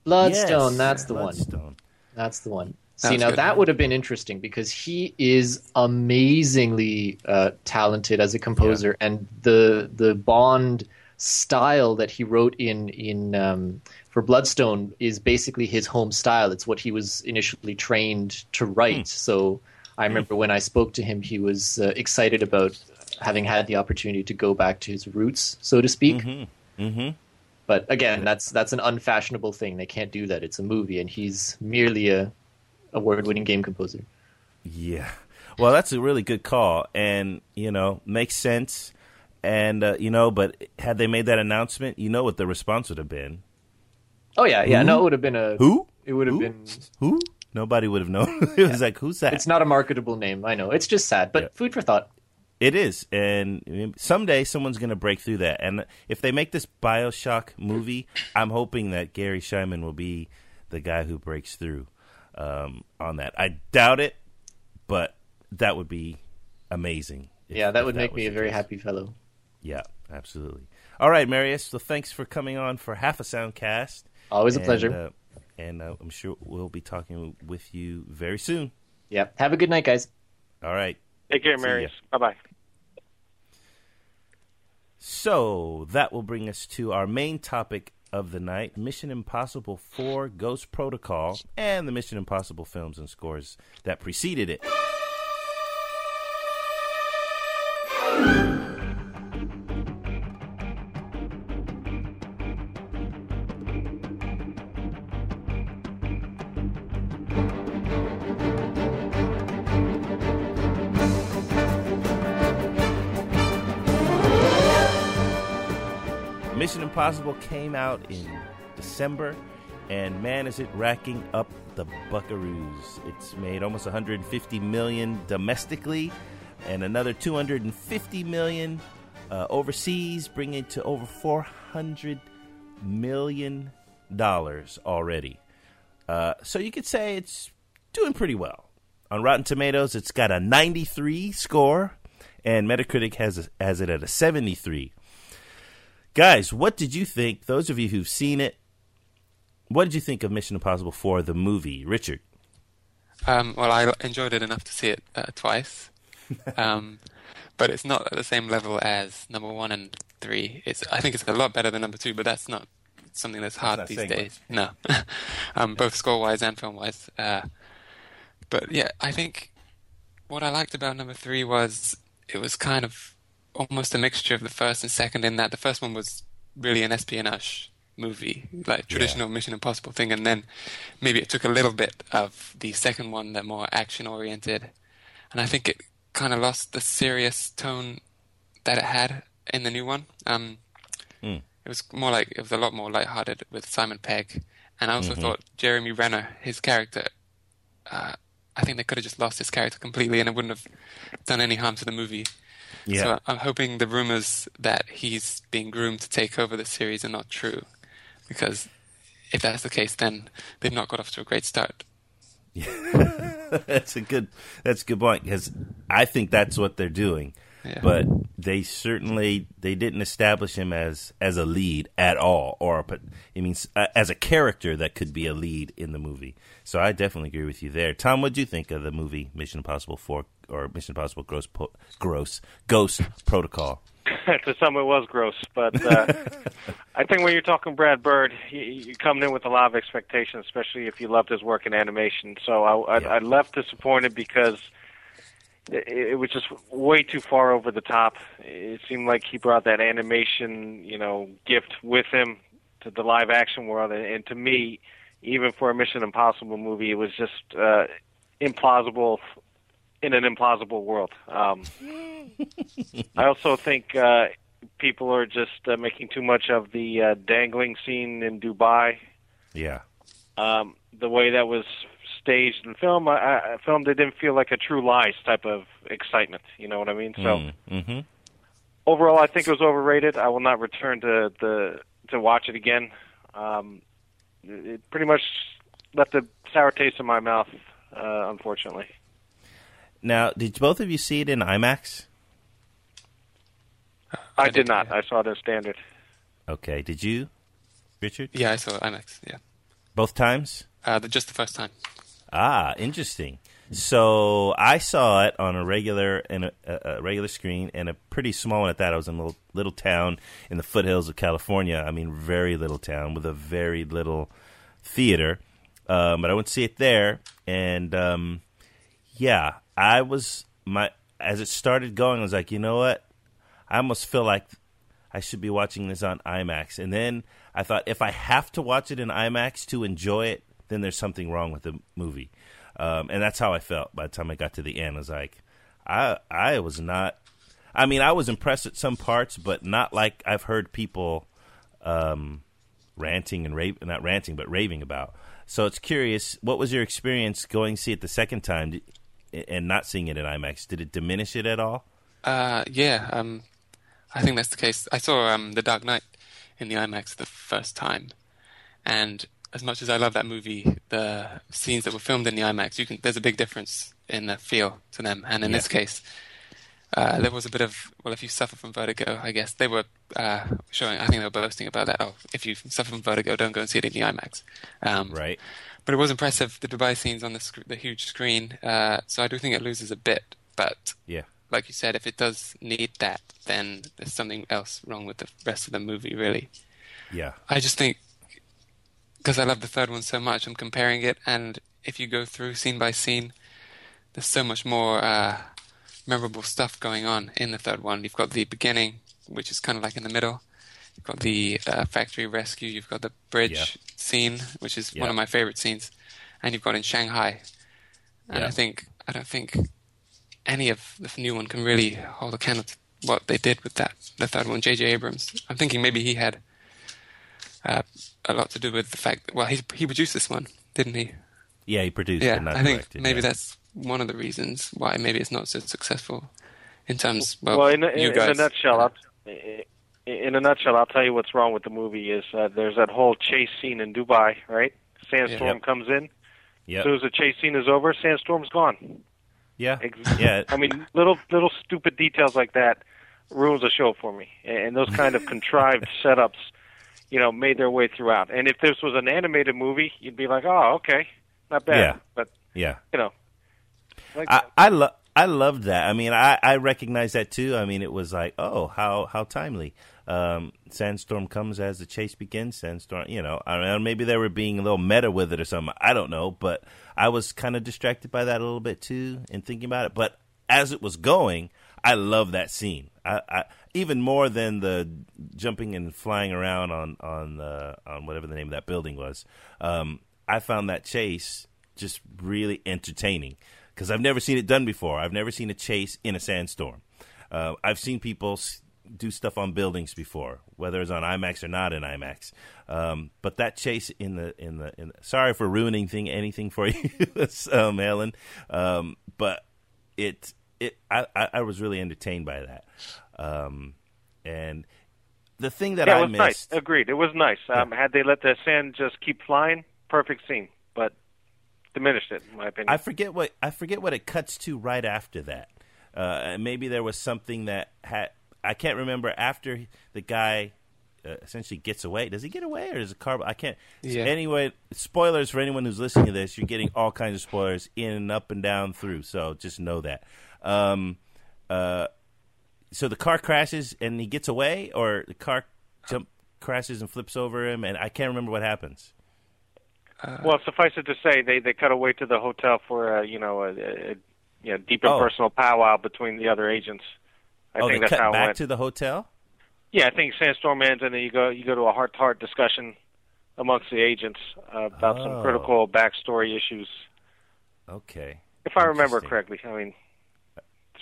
Bloodstone, Yes. that's the one. Bloodstone. That's the one. Sounds See, now good. that would have been interesting because he is amazingly uh, talented as a composer, and the the Bond style that he wrote in in um, for Bloodstone is basically his home style. It's what he was initially trained to write. So I remember when I spoke to him, he was uh, excited about having had the opportunity to go back to his roots, so to speak. Mm-hmm. But again, that's that's an unfashionable thing. They can't do that. It's a movie, and he's merely a award-winning game composer. Yeah. Well, that's a really good call, and you know, makes sense. And uh, you know, but had they made that announcement, you know what the response would have been. Oh yeah, yeah. Who? No, it would have been a Who? It would have Who? been Who? Nobody would have known. it was like, who's that? It's not a marketable name. I know. It's just sad, but Yeah. food for thought. It is, and someday someone's going to break through that. And if they make this Bioshock movie, I'm hoping that Garry Schyman will be the guy who breaks through um, on that. I doubt it, but that would be amazing. if- Yeah, that would make was me a very case. happy fellow. Yeah, absolutely. All right, Marius. So thanks for coming on for half a soundcast. Always a And, pleasure. uh, and uh, I'm sure we'll be talking with you very soon. yeah. Have a good night, guys. All right. Take care, See Marius. Bye bye. So that will bring us to our main topic of the night Mission Impossible 4 Ghost Protocol and the Mission Impossible films and scores that preceded it. Impossible came out in December, and man, is it racking up the buckaroos. It's made almost 150 million domestically, and another 250 million uh, overseas, bringing it to over 400 million dollars already. Uh, so you could say it's doing pretty well. On Rotten Tomatoes, it's got a 93 score, and Metacritic has has it at a 73. Guys, what did you think? Those of you who've seen it, what did you think of Mission Impossible 4, the movie? Richard. Um, well, I enjoyed it enough to see it uh, twice, um, but it's not at the same level as number one and three. It's I think it's a lot better than number two, but that's not something that's hard not these days. No, um, both score wise and film wise. Uh, but yeah, I think what I liked about number three was it was kind of almost a mixture of the first and second. In that the first one was really an espionage movie, like traditional Mission Impossible thing, and then maybe it took a little bit of the second one, that more action oriented, and I think it kind of lost the serious tone that it had in the new one. Um, Mm. It was more like it was a lot more lighthearted with Simon Pegg, and I also thought Jeremy Renner, his character, uh, I think they could have just lost his character completely, and it wouldn't have done any harm to the movie. Yeah. So I'm hoping the rumors that he's being groomed to take over the series are not true, because if that's the case, then they've not got off to a great start. that's a good that's a good point because I think that's what they're doing. Yeah. But they certainly they didn't establish him as as a lead at all, or but I mean uh, as a character that could be a lead in the movie. So I definitely agree with you there. Tom, what do you think of the movie Mission Impossible Four or Mission Impossible Gross po- Gross Ghost Protocol? to some it was gross, but uh, I think when you're talking Brad Bird, you, you're coming in with a lot of expectations, especially if you loved his work in animation. So I, I, Yeah. I left disappointed because it, it was just way too far over the top. It seemed like he brought that animation, you know, gift with him to the live action world, and, and to me, even for a Mission Impossible movie, it was just uh, implausible in an implausible world. Um, I also think uh, people are just uh, making too much of the uh, dangling scene in Dubai. Yeah, Um, the way that was staged and filmed, I, I filmed, it didn't feel like a True Lies type of excitement. You know what I mean? So mm-hmm. overall, I think it was overrated. I will not return to the to watch it again. Um, it it pretty much left a sour taste in my mouth, uh, unfortunately. Now, did both of you see it in IMAX? I, I did did, not. I saw it in standard. Okay, did you, Richard? Yeah, I saw it IMAX. Yeah, Both times? uh, the, just the first time. Ah, interesting. So I saw it on a regular and a, a regular screen and a pretty small one at that. I was in a little, little town in the foothills of California. I mean, very little town with a very little theater. Um, but I went to see it there, and um, yeah, I was my as it started going. I was like, you know what? I almost feel like I should be watching this on IMAX. And then I thought, if I have to watch it in IMAX to enjoy it, then there's something wrong with the movie. Um, and that's how I felt by the time I got to the end. I was like, I I was not. I mean, I was impressed at some parts, but not like I've heard people um, ranting and rave, not ranting, but raving about. So it's curious. What was your experience going to see it the second time and not seeing it in IMAX? Did it diminish it at all? Uh, yeah, um, I think that's the case. I saw um, The Dark Knight in the IMAX the first time, and as much as I love that movie, the scenes that were filmed in the IMAX, you can there's a big difference in the feel to them. And in yeah. this case, uh, there was a bit of well, if you suffer from vertigo, I guess they were uh, showing. I think they were boasting about that. Oh, if you suffer from vertigo, don't go and see it in the IMAX. Um, right. But it was impressive the Dubai scenes on the sc- the huge screen. Uh, so I do think it loses a bit. But yeah, like you said, if it does need that, then there's something else wrong with the rest of the movie. Really. Yeah. I just think because I love the third one so much, I'm comparing it, and if you go through scene by scene, there's so much more uh, memorable stuff going on in the third one. You've got the beginning, which is kind of like in the middle. You've got the uh, factory rescue. You've got the bridge yeah. scene, which is yeah. one of my favorite scenes, and you've got in Shanghai. And yeah. I think I don't think any of the new one can really hold a candle to what they did with that the third one. J.J. Abrams. I'm thinking maybe he had uh, a lot to do with the fact that well he he produced this one, didn't he? Yeah, he produced. Yeah, I think maybe yeah. that's one of the reasons why maybe it's not so successful in terms. Well, well in, a, in, in, a nutshell, I'll, in a nutshell, I'll tell you what's wrong with the movie is uh, there's that whole chase scene in Dubai, right? Sandstorm comes in. Yeah. As soon as the chase scene is over, Sandstorm's gone. Yeah. Ex- yeah. I mean, little little stupid details like that ruins the show for me, and those kind of contrived setups you know, made their way throughout. And if this was an animated movie, you'd be like, oh, okay, not bad. Yeah. But yeah, you know, like I, I love. I loved that. I mean, I, I recognize that too. I mean, it was like, oh, how how timely. Um, Sandstorm comes as the chase begins. Sandstorm, you know, I mean, maybe they were being a little meta with it or something. I don't know, but I was kind of distracted by that a little bit too, in thinking about it. But as it was going, I love that scene. I, I, even more than the jumping and flying around on on uh, on whatever the name of that building was. Um, I found that chase just really entertaining because I've never seen it done before. I've never seen a chase in a sandstorm. Uh, I've seen people do stuff on buildings before, whether it's on IMAX or not in IMAX. Um, but that chase in the in the in the, sorry for ruining thing anything for you, um, Helen. Um, but it it I, I was really entertained by that. Um, and the thing that yeah, I it was missed, nice. Agreed, it was nice. Um, Had they let the sand just keep flying, perfect scene, but diminished it, in my opinion. I forget what I forget what it cuts to right after that. Uh, maybe there was something that had I can't remember after the guy uh, essentially gets away. Does he get away, or is it car? I can't. Yeah. Anyway, spoilers for anyone who's listening to this. You're getting all kinds of spoilers in and up and down through. So just know that. Um, uh, so the car crashes and he gets away, or the car jump crashes and flips over him, and I can't remember what happens. Uh, well, suffice it to say, they they cut away to the hotel for a, you know a, a you know deep and oh. personal powwow between the other agents. I oh, think they that's cut how it back went. to the hotel. Yeah, I think Sandstorm ends, and then you go you go to a heart to heart discussion amongst the agents uh, about oh. some critical backstory issues. Okay. If I remember correctly, I mean,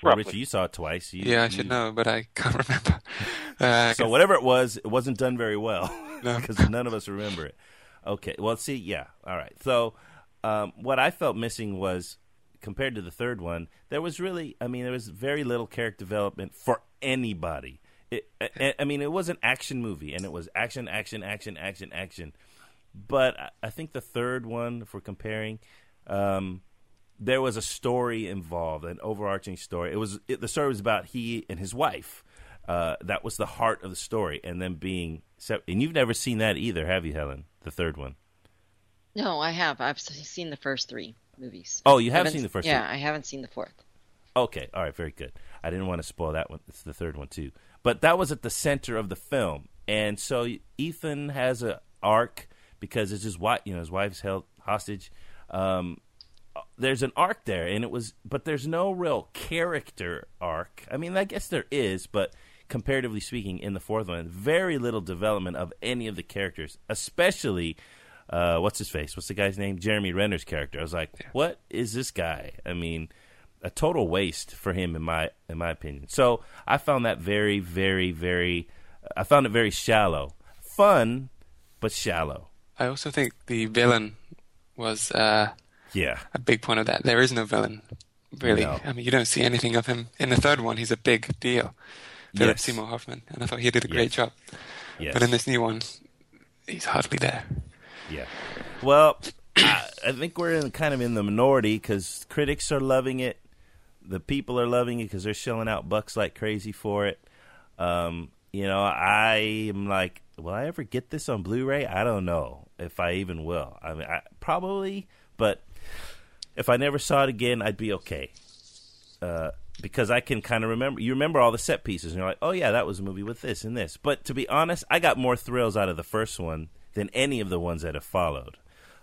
well, Richie, you saw it twice. You, yeah, I you... should know, but I can't remember. Uh, so whatever it was, it wasn't done very well because no. none of us remember it. Okay, well, see, yeah, all right. So um, what I felt missing was compared to the third one, there was really, I mean, there was very little character development for anybody. It, I, I mean, it was an action movie, and it was action, action, action, action, action. But I think the third one, we're comparing, um, there was a story involved, an overarching story. It was it, the story was about he and his wife. Uh, that was the heart of the story, and then being and you've never seen that either, have you, Helen? The third one. No, I have. I've seen the first three movies. Oh, you have seen the first? Yeah. I haven't seen the fourth. Okay, all right, very good. I didn't want to spoil that one. It's the third one too, but that was at the center of the film, and so Ethan has a arc because it's his wife. You know, his wife's held hostage. Um, there's an arc there, and it was, but there's no real character arc. I mean, I guess there is, but comparatively speaking, in the fourth one, very little development of any of the characters, especially uh, what's his face? What's the guy's name? Jeremy Renner's character. I was like, what is this guy? I mean, a total waste for him in my in my opinion. So I found that very, very, very. I found it very shallow, fun, but shallow. I also think the villain was uh, Yeah, a big point of that. There is no villain, really. No. I mean, you don't see anything of him. In the third one, he's a big deal. Philip Yes. Seymour Hoffman, and I thought he did a great job. yes. But in this new one, he's hardly there. Yeah. Well, I, I think we're in kind of in the minority because critics are loving it. The people are loving it because they're shelling out bucks like crazy for it. Um, you know, I am like, will I ever get this on Blu-ray? I don't know if I even will. I mean, I, probably, but if I never saw it again, I'd be okay. Uh, because I can kind of remember. You remember all the set pieces, and you're like, "Oh yeah, that was a movie with this and this." But to be honest, I got more thrills out of the first one than any of the ones that have followed.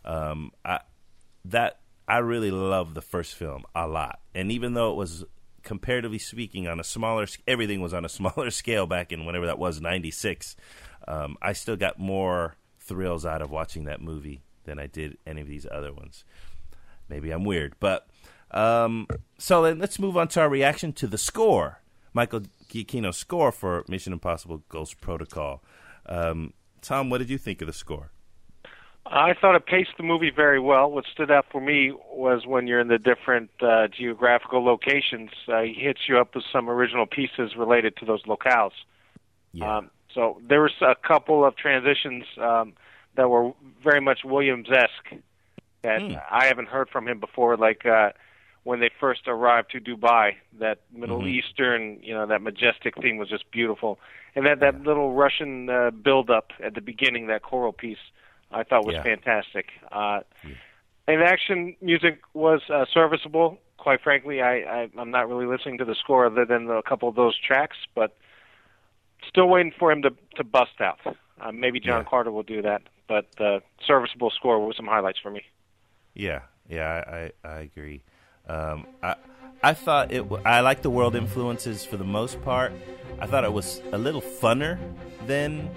Um, I that I really love the first film a lot, and even though it was comparatively speaking on a smaller, everything was on a smaller scale back in whenever that was '96. Um, I still got more thrills out of watching that movie than I did any of these other ones. Maybe I'm weird, but um, so then let's move on to our reaction to the score. Michael Giacchino's score for Mission Impossible Ghost Protocol. Um, Tom, what did you think of the score? I thought it paced the movie very well. What stood out for me was when you're in the different uh, geographical locations, uh, he hits you up with some original pieces related to those locales. Yeah, Um, so there was a couple of transitions um, that were very much Williams-esque that Hmm. I haven't heard from him before. Like uh, when they first arrived to Dubai, that Middle Mhm. Eastern, you know, that majestic thing was just beautiful, and that that little Russian uh, build-up at the beginning, that choral piece, I thought was Yeah. fantastic. Uh, And action music was uh, serviceable. Quite frankly, I, I I'm not really listening to the score other than a couple of those tracks, but still waiting for him to to bust out. Uh, maybe John Yeah. Carter will do that, but uh, serviceable score with some highlights for me. yeah, yeah. I I, I agree. Um, I I thought it. w- I like the world influences for the most part. I thought it was a little funner than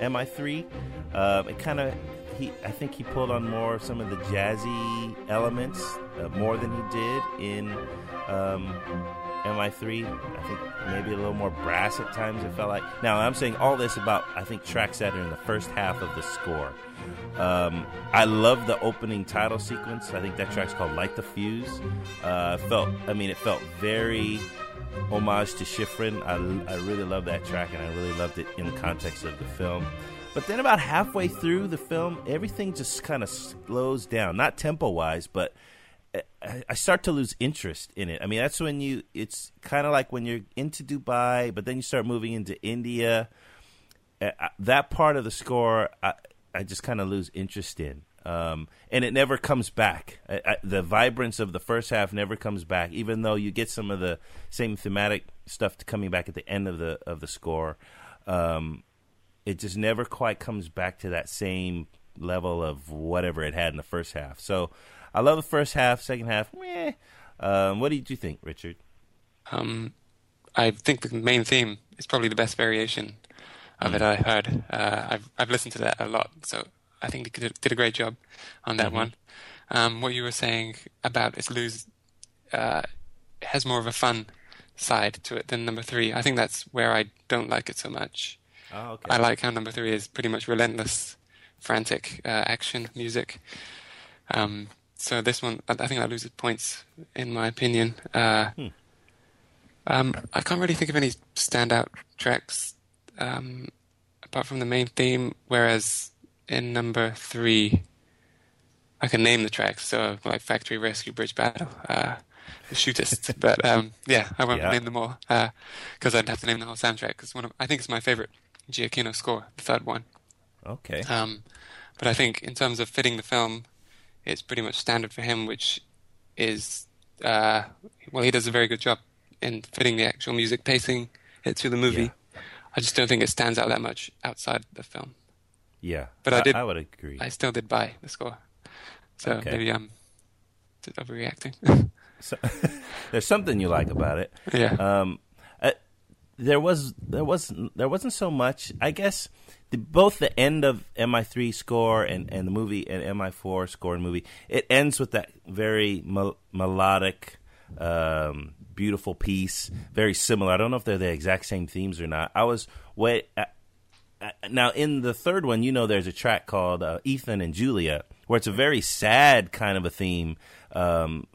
MI3. Uh, it kind of he. I think he pulled on more of some of the jazzy elements uh, more than he did in um, MI3. I think maybe a little more brass at times. It felt like. Now I'm saying all this about I think tracks that are in the first half of the score. Um, I love the opening title sequence. I think that track's called "Light the Fuse." Uh, felt, I mean, it felt very homage to Schifrin. I, I really love that track, and I really loved it in the context of the film. But then, about halfway through the film, everything just kind of slows down. Not tempo wise, but I, start to lose interest in it. I mean, that's when you. It's kind of like when you're into Dubai, but then you start moving into India. Uh, that part of the score, I, I just kind of lose interest in. Um, and it never comes back. I, I, the vibrance of the first half never comes back, even though you get some of the same thematic stuff coming back at the end of the of the score. Um, it just never quite comes back to that same level of whatever it had in the first half. So I love the first half, second half, meh. Um, what did you think, Richard? Um, I think the main theme is probably the best variation of it I heard. Uh, I've I've listened to that a lot, so I think they did, a great job on that one. Um, what you were saying about its lose uh, has more of a fun side to it than number three. I think that's where I don't like it so much. Oh, okay. I like how number three is pretty much relentless, frantic uh, action music. Um, so this one, I I think that loses points in my opinion. Uh, um, I can't really think of any standout tracks um, apart from the main theme. Whereas in number three, I can name the tracks. So like Factory Rescue, Bridge Battle, uh, The Shootist. but um, yeah, I won't Yeah. name them all because I'd have to name the whole soundtrack. Because one of I think it's my favorite Giacchino score, the third one. Okay. Um, but I think in terms of fitting the film, it's pretty much standard for him, which is uh, well, he does a very good job in fitting the actual music, pacing it to the movie. I just don't think it stands out that much outside the film. Yeah. But I did- I would agree. I still did buy the score, so Okay. maybe I'm overreacting. So, there's something you like about it. yeah, Um, there was there wasn't there wasn't so much. I guess the, both the end of MI3 score and, and the movie and MI4 score and movie it ends with that very mel- melodic, um, beautiful piece. Very similar. I don't know if they're the exact same themes or not. I was wait. I, uh, now in the third one, you know, there's a track called uh, Ethan and Julia, where it's a very sad kind of a theme, um,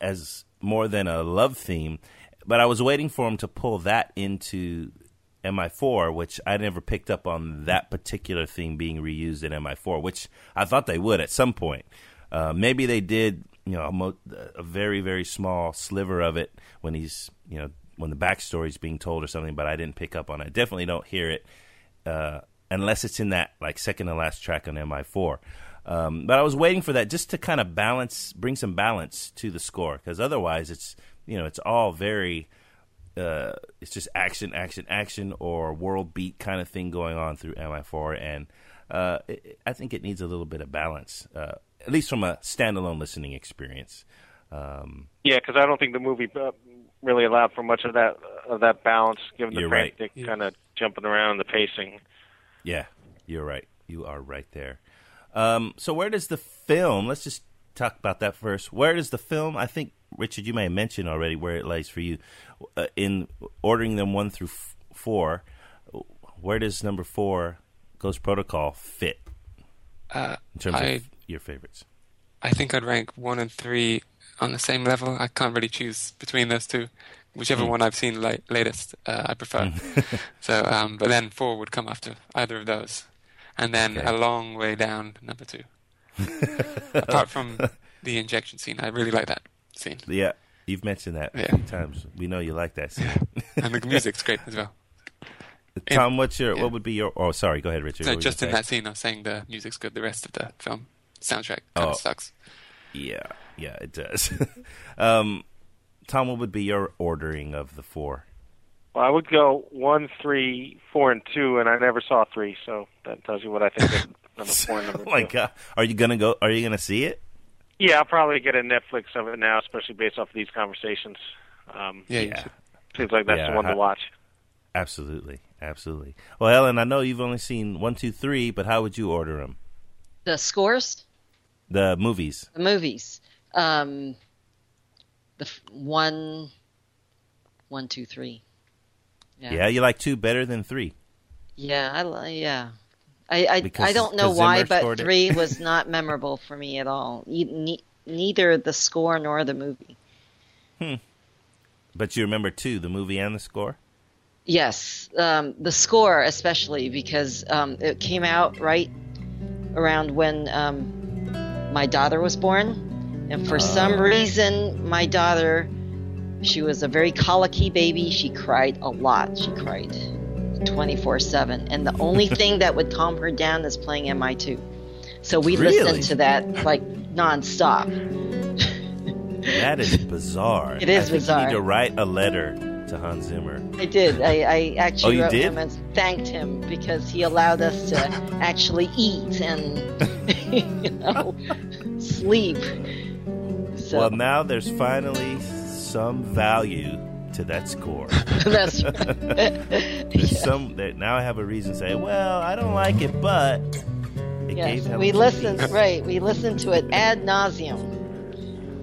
as more than a love theme. But I was waiting for him to pull that into MI4, which I never picked up on that particular thing being reused in MI4, which I thought they would at some point. Uh, maybe they did, you know, a, very very small sliver of it when he's, you know, when the backstory is being told or something, but I didn't pick up on it. I definitely don't hear it uh, unless it's in that like second to last track on MI4. Um, but I was waiting for that just to kind of balance, bring some balance to the score, because otherwise it's you know it's all very uh, it's just action, action, action, or world beat kind of thing going on through MI4, and uh, it, I think it needs a little bit of balance, uh, at least from a standalone listening experience. Um, yeah, because I don't think the movie uh, really allowed for much of that of that balance, given the You're right. frantic kind of jumping around, the pacing. Yeah, you're right. You are right there. Um, so where does the film? Let's just talk about that first. Where does the film? I think Richard, you may have mentioned already where it lays for you uh, in ordering them one through f- four. Where does number four, Ghost Protocol, fit Uh, in terms I of your favorites? I think I'd rank one and three on the same level. I can't really choose between those two. Whichever Hmm. one I've seen la- latest, uh, I prefer. so, um, but then four would come after either of those, and then Okay. a long way down number two. Apart from the injection scene, I really like that scene, Yeah, you've mentioned that a few times. We know you like that. scene. and the music's great as well. Tom, what's your yeah. what would be your? Oh, sorry. Go ahead, Richard. So What were you just in gonna that scene, I was saying the music's good. The rest of the film soundtrack Oh. kind of sucks. Yeah, yeah, it does. um, Tom, what would be your ordering of the four? Well, I would go one, three, four, and two, and I never saw three, so that tells you what I think of number four and number oh my two. god, are you gonna go? Are you gonna see it? Yeah, I'll probably get a Netflix of it now, especially based off of these conversations. Um, Yeah, Yeah. seems like that's Yeah, the one I- to watch. Absolutely, absolutely. Well, Ellen, I know you've only seen one, two, three, but how would you order them? The scores, The movies. the movies, um, the f- one, one, two, three. Yeah. you like two better than three. Yeah, I li- yeah. I I, I don't know why, but three was not memorable for me at all. Ne- neither the score nor the movie. Hmm. But you remember two, the movie and the score. Yes, um, the score especially because um, it came out right around when um, my daughter was born, and for some reason, my daughter, she was a very colicky baby. She cried a lot. She cried twenty four seven, and the only thing that would calm her down is playing MI two. So we Really? listened to that like nonstop. That is bizarre. It is I think You need to write a letter to Hans Zimmer. I did. I, I Oh, actually you wrote did? him and thanked him because he allowed us to actually eat and you know sleep. So Well, now there's finally some value to that score. that's There's some that now I have a reason to say, well, I don't like it, but it yes. We listened right. We listened to it ad nauseum.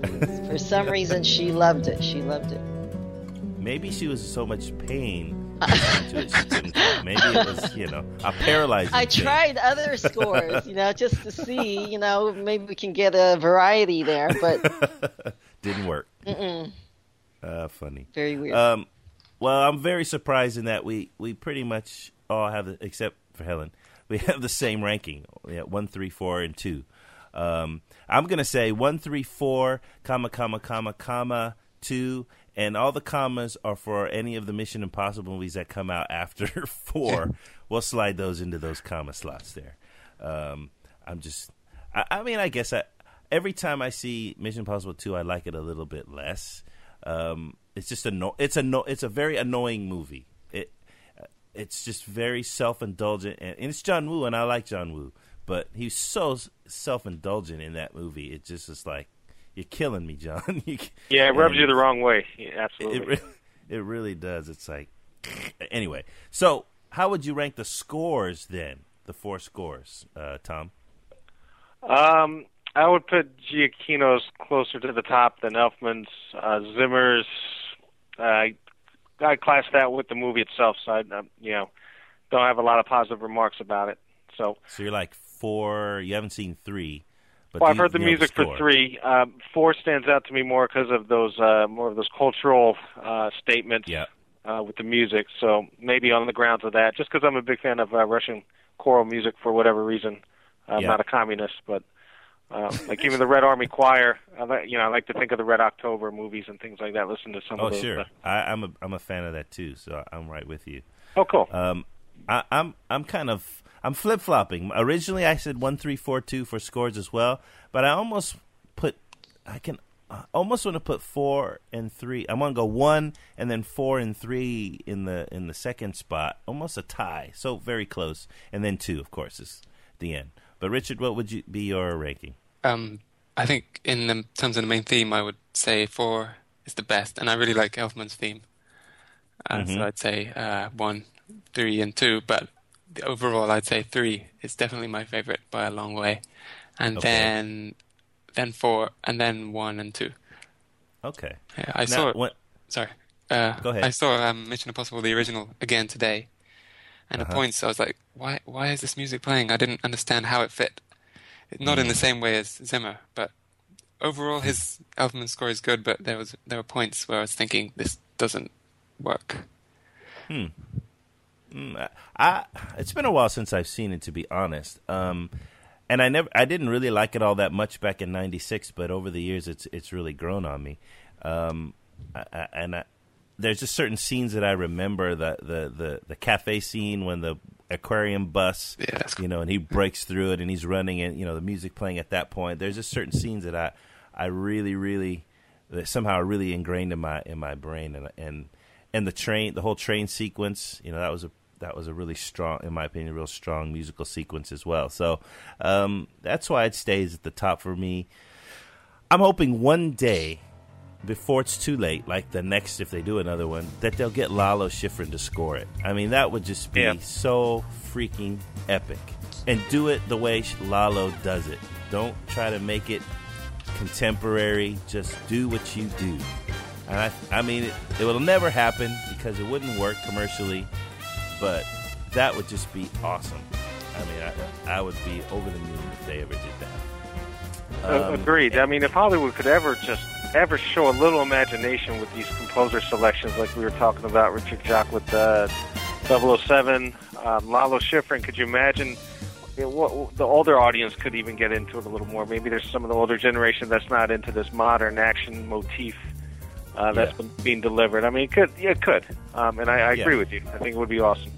For some reason, she loved it. She loved it. Maybe she was so much pain to it. Maybe it was, you know, a paralyzing. I thing. tried other scores, you know, just to see, you know, maybe we can get a variety there, but Didn't work. Uh, funny. very weird. Um, well, I'm very surprised in that we, we pretty much all have, the, except for Helen, we have the same ranking. Yeah, one, three, four, and two. Um, I'm gonna say one, three, four, comma, comma, comma, comma, two, and all the commas are for any of the Mission Impossible movies that come out after four. we'll slide those into those comma slots there. Um, I'm just, I, I mean, I guess I, every time I see Mission Impossible two, I like it a little bit less. Um, it's just a no, it's a no, it's a very annoying movie. It, it's just very self indulgent, and, and it's John Woo, and I like John Woo, but he's so self indulgent in that movie. It just is like you're killing me, John. You- Yeah, it rubs you the wrong way. Yeah, absolutely. it, really, it really does. It's like anyway. So, how would you rank the scores then? The four scores, uh, Tom. Um, I would put Giacchino's closer to the top than Elfman's. Uh, Zimmer's, uh, I class that with the movie itself. So I, um, you know, don't have a lot of positive remarks about it. So, So you're like four. You haven't seen three, but well, I've heard the music for three. Um, four stands out to me more because of those uh, more of those cultural uh, statements Yeah. uh, with the music. So maybe on the grounds of that, just because I'm a big fan of uh, Russian choral music for whatever reason. I'm Yeah. not a communist, but uh, like even the Red Army Choir. I like, you know, I like to think of the Red October movies and things like that. Listen to some Oh of those. sure, uh, I, I'm a I'm a fan of that too. So I'm right with you. oh, cool. Um, I, I'm I'm kind of I'm flip flopping. Originally, I said one three four two for scores as well, but I almost put I can I almost want to put four and three. I want to go one and then four and three in the in the second spot, almost a tie. So very close, and then two, of course, is the end. But Richard, what would you be your ranking? Um, I think in the, terms of the main theme, I would say four is the best, and I really like Elfman's theme. Uh, Mhm. So I'd say uh, one, three, and two. But overall, I'd say three is definitely my favorite by a long way, and Okay. then then four, and then one and two. Okay, Yeah, I Now, saw. what- Sorry. Uh, Go ahead. I saw um, Mission Impossible, the original, again today, and Uh-huh. at points I was like, "Why? Why is this music playing?" I didn't understand how it fit. Not Mm. in the same way as Zimmer, but overall his Elfman score is good. But there was there were points where I was thinking this doesn't work. Mm, I, I it's been a while since I've seen it to be honest. Um, and I never I didn't really like it all that much back in '96, but over the years it's it's really grown on me. Um, I, I, and I, there's just certain scenes that I remember the the the the cafe scene when the aquarium bus, Yeah, you know, and he breaks through it and he's running and you know the music playing at that point. There's just certain scenes that I I really really that somehow really ingrained in my in my brain. And and and the train the whole train sequence you know that was a that was a really strong in my opinion real strong musical sequence as well. So um, that's why it stays at the top for me. I'm hoping one day before it's too late like the next if they do another one that they'll get lalo schifrin to score it i mean that would just be Yeah. so freaking epic and do it the way lalo does it don't try to make it contemporary. Just do what you do. And I, I mean, it, it will never happen because it wouldn't work commercially, but that would just be awesome. I mean, I, I would be over the moon if they ever did that. Um, Agreed. I mean, if Hollywood could ever just ever show a little imagination with these composer selections, like we were talking about, Richard Jacques with uh, 007, um, Lalo Schifrin, could you imagine? You know, what, the older audience could even get into it a little more. Maybe there's some of the older generation that's not into this modern action motif uh, that's Yeah. been being delivered. I mean, it could. Yeah, it could. Um, and I, I Yeah. agree with you. I think it would be awesome.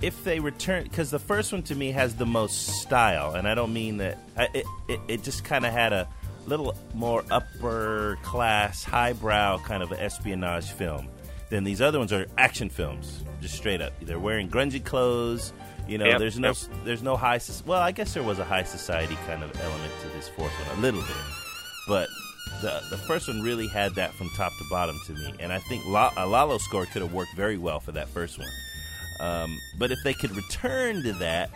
if they return because the first one to me has the most style and i don't mean that I, it, it, it just kind of had a little more upper class highbrow kind of espionage film than these other ones are action films just straight up they're wearing grungy clothes you know Yep, there's no yep. there's no high well i guess there was a high society kind of element to this fourth one a little bit but the the first one really had that from top to bottom to me, and I think La- a Lalo score could have worked very well for that first one. Um, but if they could return to that,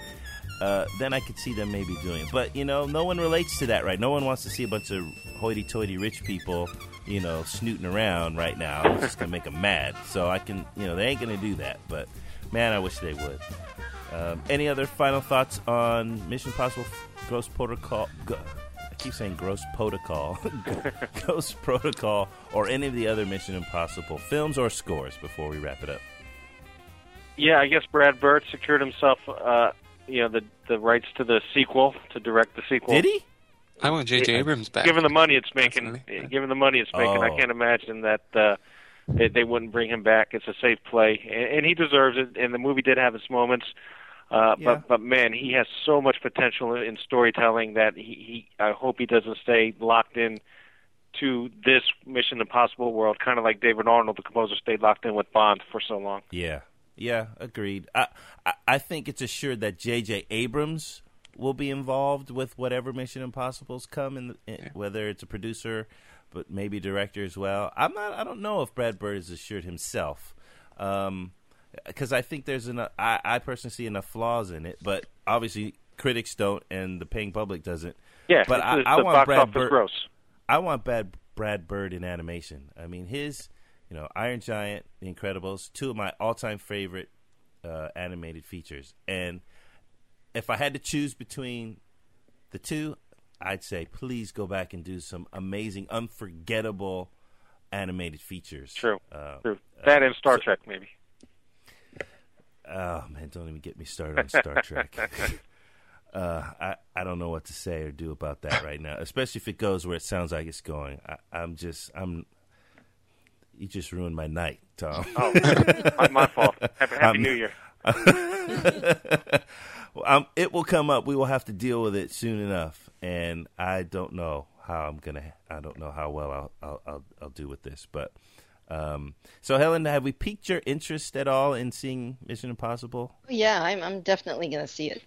uh, then I could see them maybe doing it. But you know, no one relates to that, right? No one wants to see a bunch of hoity-toity rich people, you know, snooting around right now. It's just gonna make them mad. So I can, you know, they ain't gonna do that. But man, I wish they would. Um, any other final thoughts on Mission Impossible Ghost Protocol? Go- I keep saying Gross Protocol, Ghost Protocol, or any of the other Mission Impossible films or scores before we wrap it up. Yeah, I guess Brad Bird secured himself, uh, you know, the the rights to the sequel to direct the sequel. Did he? I want J.J. Abrams back. Given the money it's making, Personally, given the money it's making, Oh. I can't imagine that uh, they, they wouldn't bring him back. It's a safe play, and, and he deserves it. And the movie did have its moments, uh, Yeah. but but man, he has so much potential in, in storytelling that he, he. I hope he doesn't stay locked in to this Mission Impossible world, kind of like David Arnold, the composer, stayed locked in with Bond for so long. Yeah, yeah, agreed. I, I I think it's assured that J.J. Abrams will be involved with whatever Mission Impossible's come in, the, in whether it's a producer, but maybe director as well. I'm not. I don't know if Brad Bird is assured himself, um, because I think there's enough. I, I personally see enough flaws in it, but obviously critics don't, and the paying public doesn't. Yeah, But I- I want Brad Bird- gross. I want Brad Brad Bird in animation. I mean, his, you know, Iron Giant, The Incredibles, two of my all-time favorite uh, animated features. And if I had to choose between the two, I'd say please go back and do some amazing, unforgettable animated features. True. Uh, True. That and Star Trek, maybe. Oh man, don't even get me started on Star Trek. Uh, I I don't know what to say or do about that right now, especially if it goes where it sounds like it's going. I, I'm just I'm. You just ruined my night, Tom. Oh, my, my fault. Happy, happy Um, New Year. Well, um, it will come up. We will have to deal with it soon enough, and I don't know how I'm gonna. I don't know how well I'll I'll I'll, I'll do with this, but. Um, so Helen, have we piqued your interest at all in seeing Mission Impossible? Yeah, I'm I'm definitely going to see it.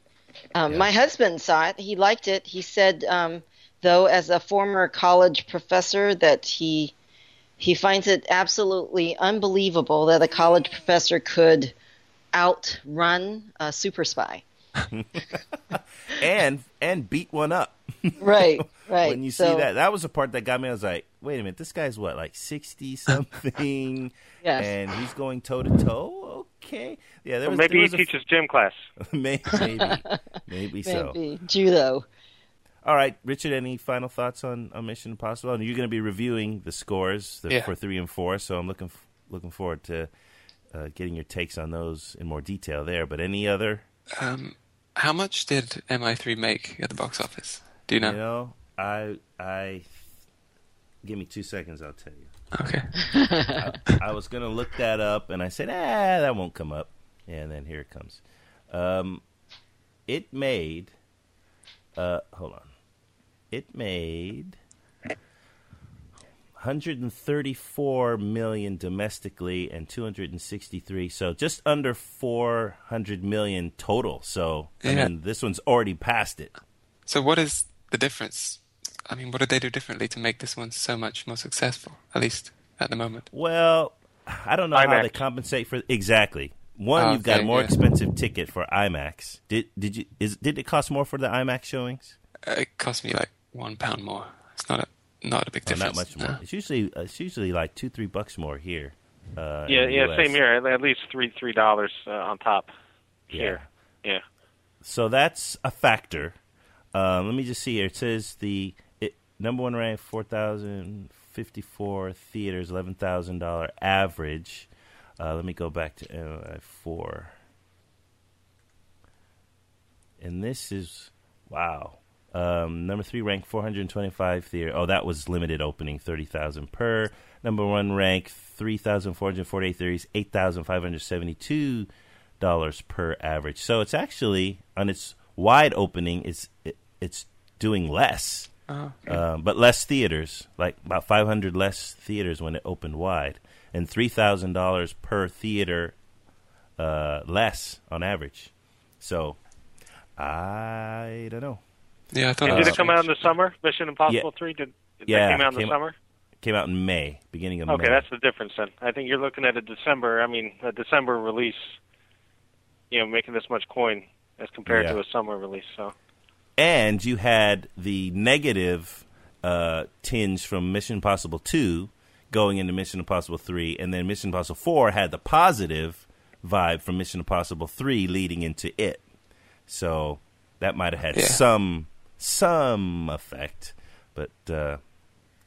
Um, My husband saw it. He liked it. He said, um, though, as a former college professor, that he he finds it absolutely unbelievable that a college professor could outrun a super spy. and and beat one up. Right, right. when you So- see that, that was the part that got me. I was like, wait a minute, this guy's what, like sixty something, Yes. and he's going toe to toe. Okay, yeah, there Well, was maybe there he a- teaches gym class. maybe, maybe, maybe so. maybe judo. All right, Richard, any final thoughts on, on Mission Impossible? And you're going to be reviewing the scores the, Yeah. for three and four, so I'm looking f- looking forward to uh, getting your takes on those in more detail there. But any other, Um, how much did MI3 make at the box office? Do you know? you know, I I give me two seconds, I'll tell you. Okay. I was going to look that up, and I said, ah, that won't come up. And then here it comes. Um, it made, uh, hold on. It made 134 million domestically and 263, so just under 400 million total. So, I mean, this one's already past it. So what is the difference? I mean, what did they do differently to make this one so much more successful? At least at the moment. Well, I don't know how IMAX. they compensate for exactly. One, Oh, you've got a more yeah. expensive ticket for IMAX. Did did you is did it cost more for the IMAX showings? Uh, It cost me like one pound more. It's not a not a big Oh, difference. not much more. No. It's usually uh, it's usually like two three bucks more here. Uh, Yeah, yeah, US. same here. At- At least three three dollars uh, on top here. Yeah. So that's a factor. Um, let me just see here. It says the it, number one ranked four thousand fifty four theaters, eleven thousand dollar average. Uh, let me go back to uh, four. And this is wow. Um, number three ranked 425 theater. Oh, that was limited opening, 30,000 per. Number one ranked 3,448 theaters, 8,572 dollars per average. So it's actually on its wide opening, it's it, it's doing less, Oh, um, but less theaters, like about 500 less theaters when it opened wide, and three thousand dollars per theater uh, less on average. So I don't know. Yeah, I thought And did it come out in the summer? Mission Impossible Three. Did, did Yeah, that came out in the came- summer? Came out in May, beginning of Okay, May. Okay, that's the difference then. I think you're looking at a December. I mean, a December release. You know, making this much coin as compared Yeah. to a summer release. So and you had the negative uh, tinge from Mission Impossible 2 going into Mission Impossible 3, and then Mission Impossible 4 had the positive vibe from Mission Impossible 3 leading into it. So that might have had Yeah. some some effect, but uh,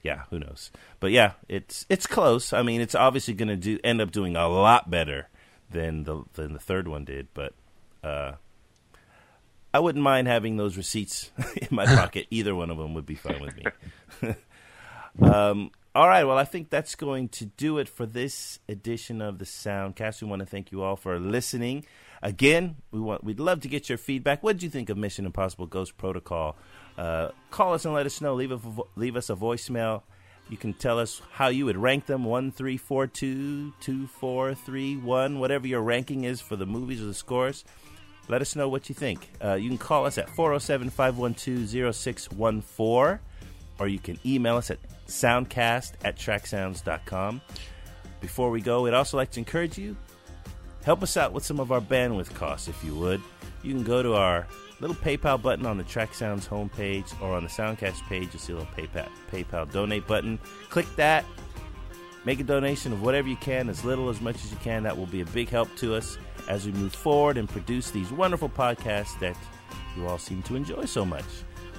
yeah, who knows? But yeah, it's it's close. I mean, it's obviously going to do end up doing a lot better than the than the third one did, but uh, I wouldn't mind having those receipts in my pocket. Either one of them would be fine with me. um, all right. Well, I think that's going to do it for this edition of the Soundcast. We want to thank you all for listening. Again, we want we'd love to get your feedback. What did you think of Mission Impossible Ghost Protocol? Uh, call us and let us know. Leave a vo- leave us a voicemail. You can tell us how you would rank them one, three, four, two, two, four, three, one, whatever your ranking is for the movies or the scores. Let us know what you think. Uh, you can call us at 407 512 0614, or you can email us at soundcast at tracksounds.com. Before we go, we'd also like to encourage you help us out with some of our bandwidth costs, if you would. You can go to our little PayPal button on the Track Sounds homepage or on the Soundcast page. You'll see a little PayPal, PayPal donate button. Click that. make a donation of whatever you can, as little as much as you can. That will be a big help to us as we move forward and produce these wonderful podcasts that you all seem to enjoy so much.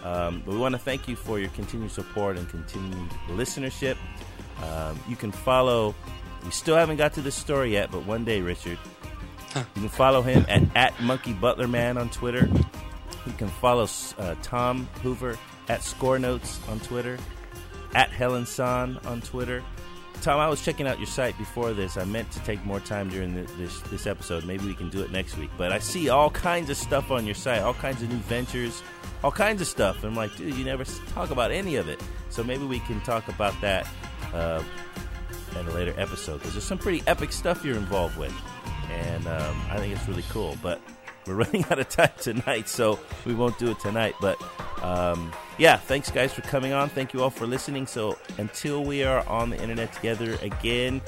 Um, but we want to thank you for your continued support and continued listenership. Um, you can follow. We still haven't got to this story yet, but one day, Richard, you can follow him at, at Monkey Butler Man on Twitter. You can follow uh, Tom Hoover at Score Notes on Twitter, at Helen San on Twitter. Tom, I was checking out your site before this. I meant to take more time during the, this this episode. Maybe we can do it next week. But I see all kinds of stuff on your site, all kinds of new ventures, all kinds of stuff. And I'm like, dude, you never talk about any of it. So maybe we can talk about that uh, a later episode because there's some pretty epic stuff you're involved with, and um, I think it's really cool. But we're running out of time tonight, so we won't do it tonight. But um, yeah, thanks guys for coming on. Thank you all for listening. So until we are on the internet together again,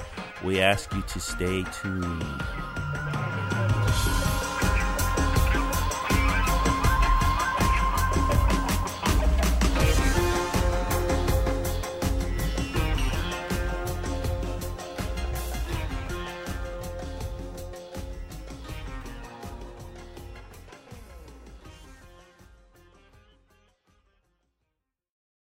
we ask you to stay tuned.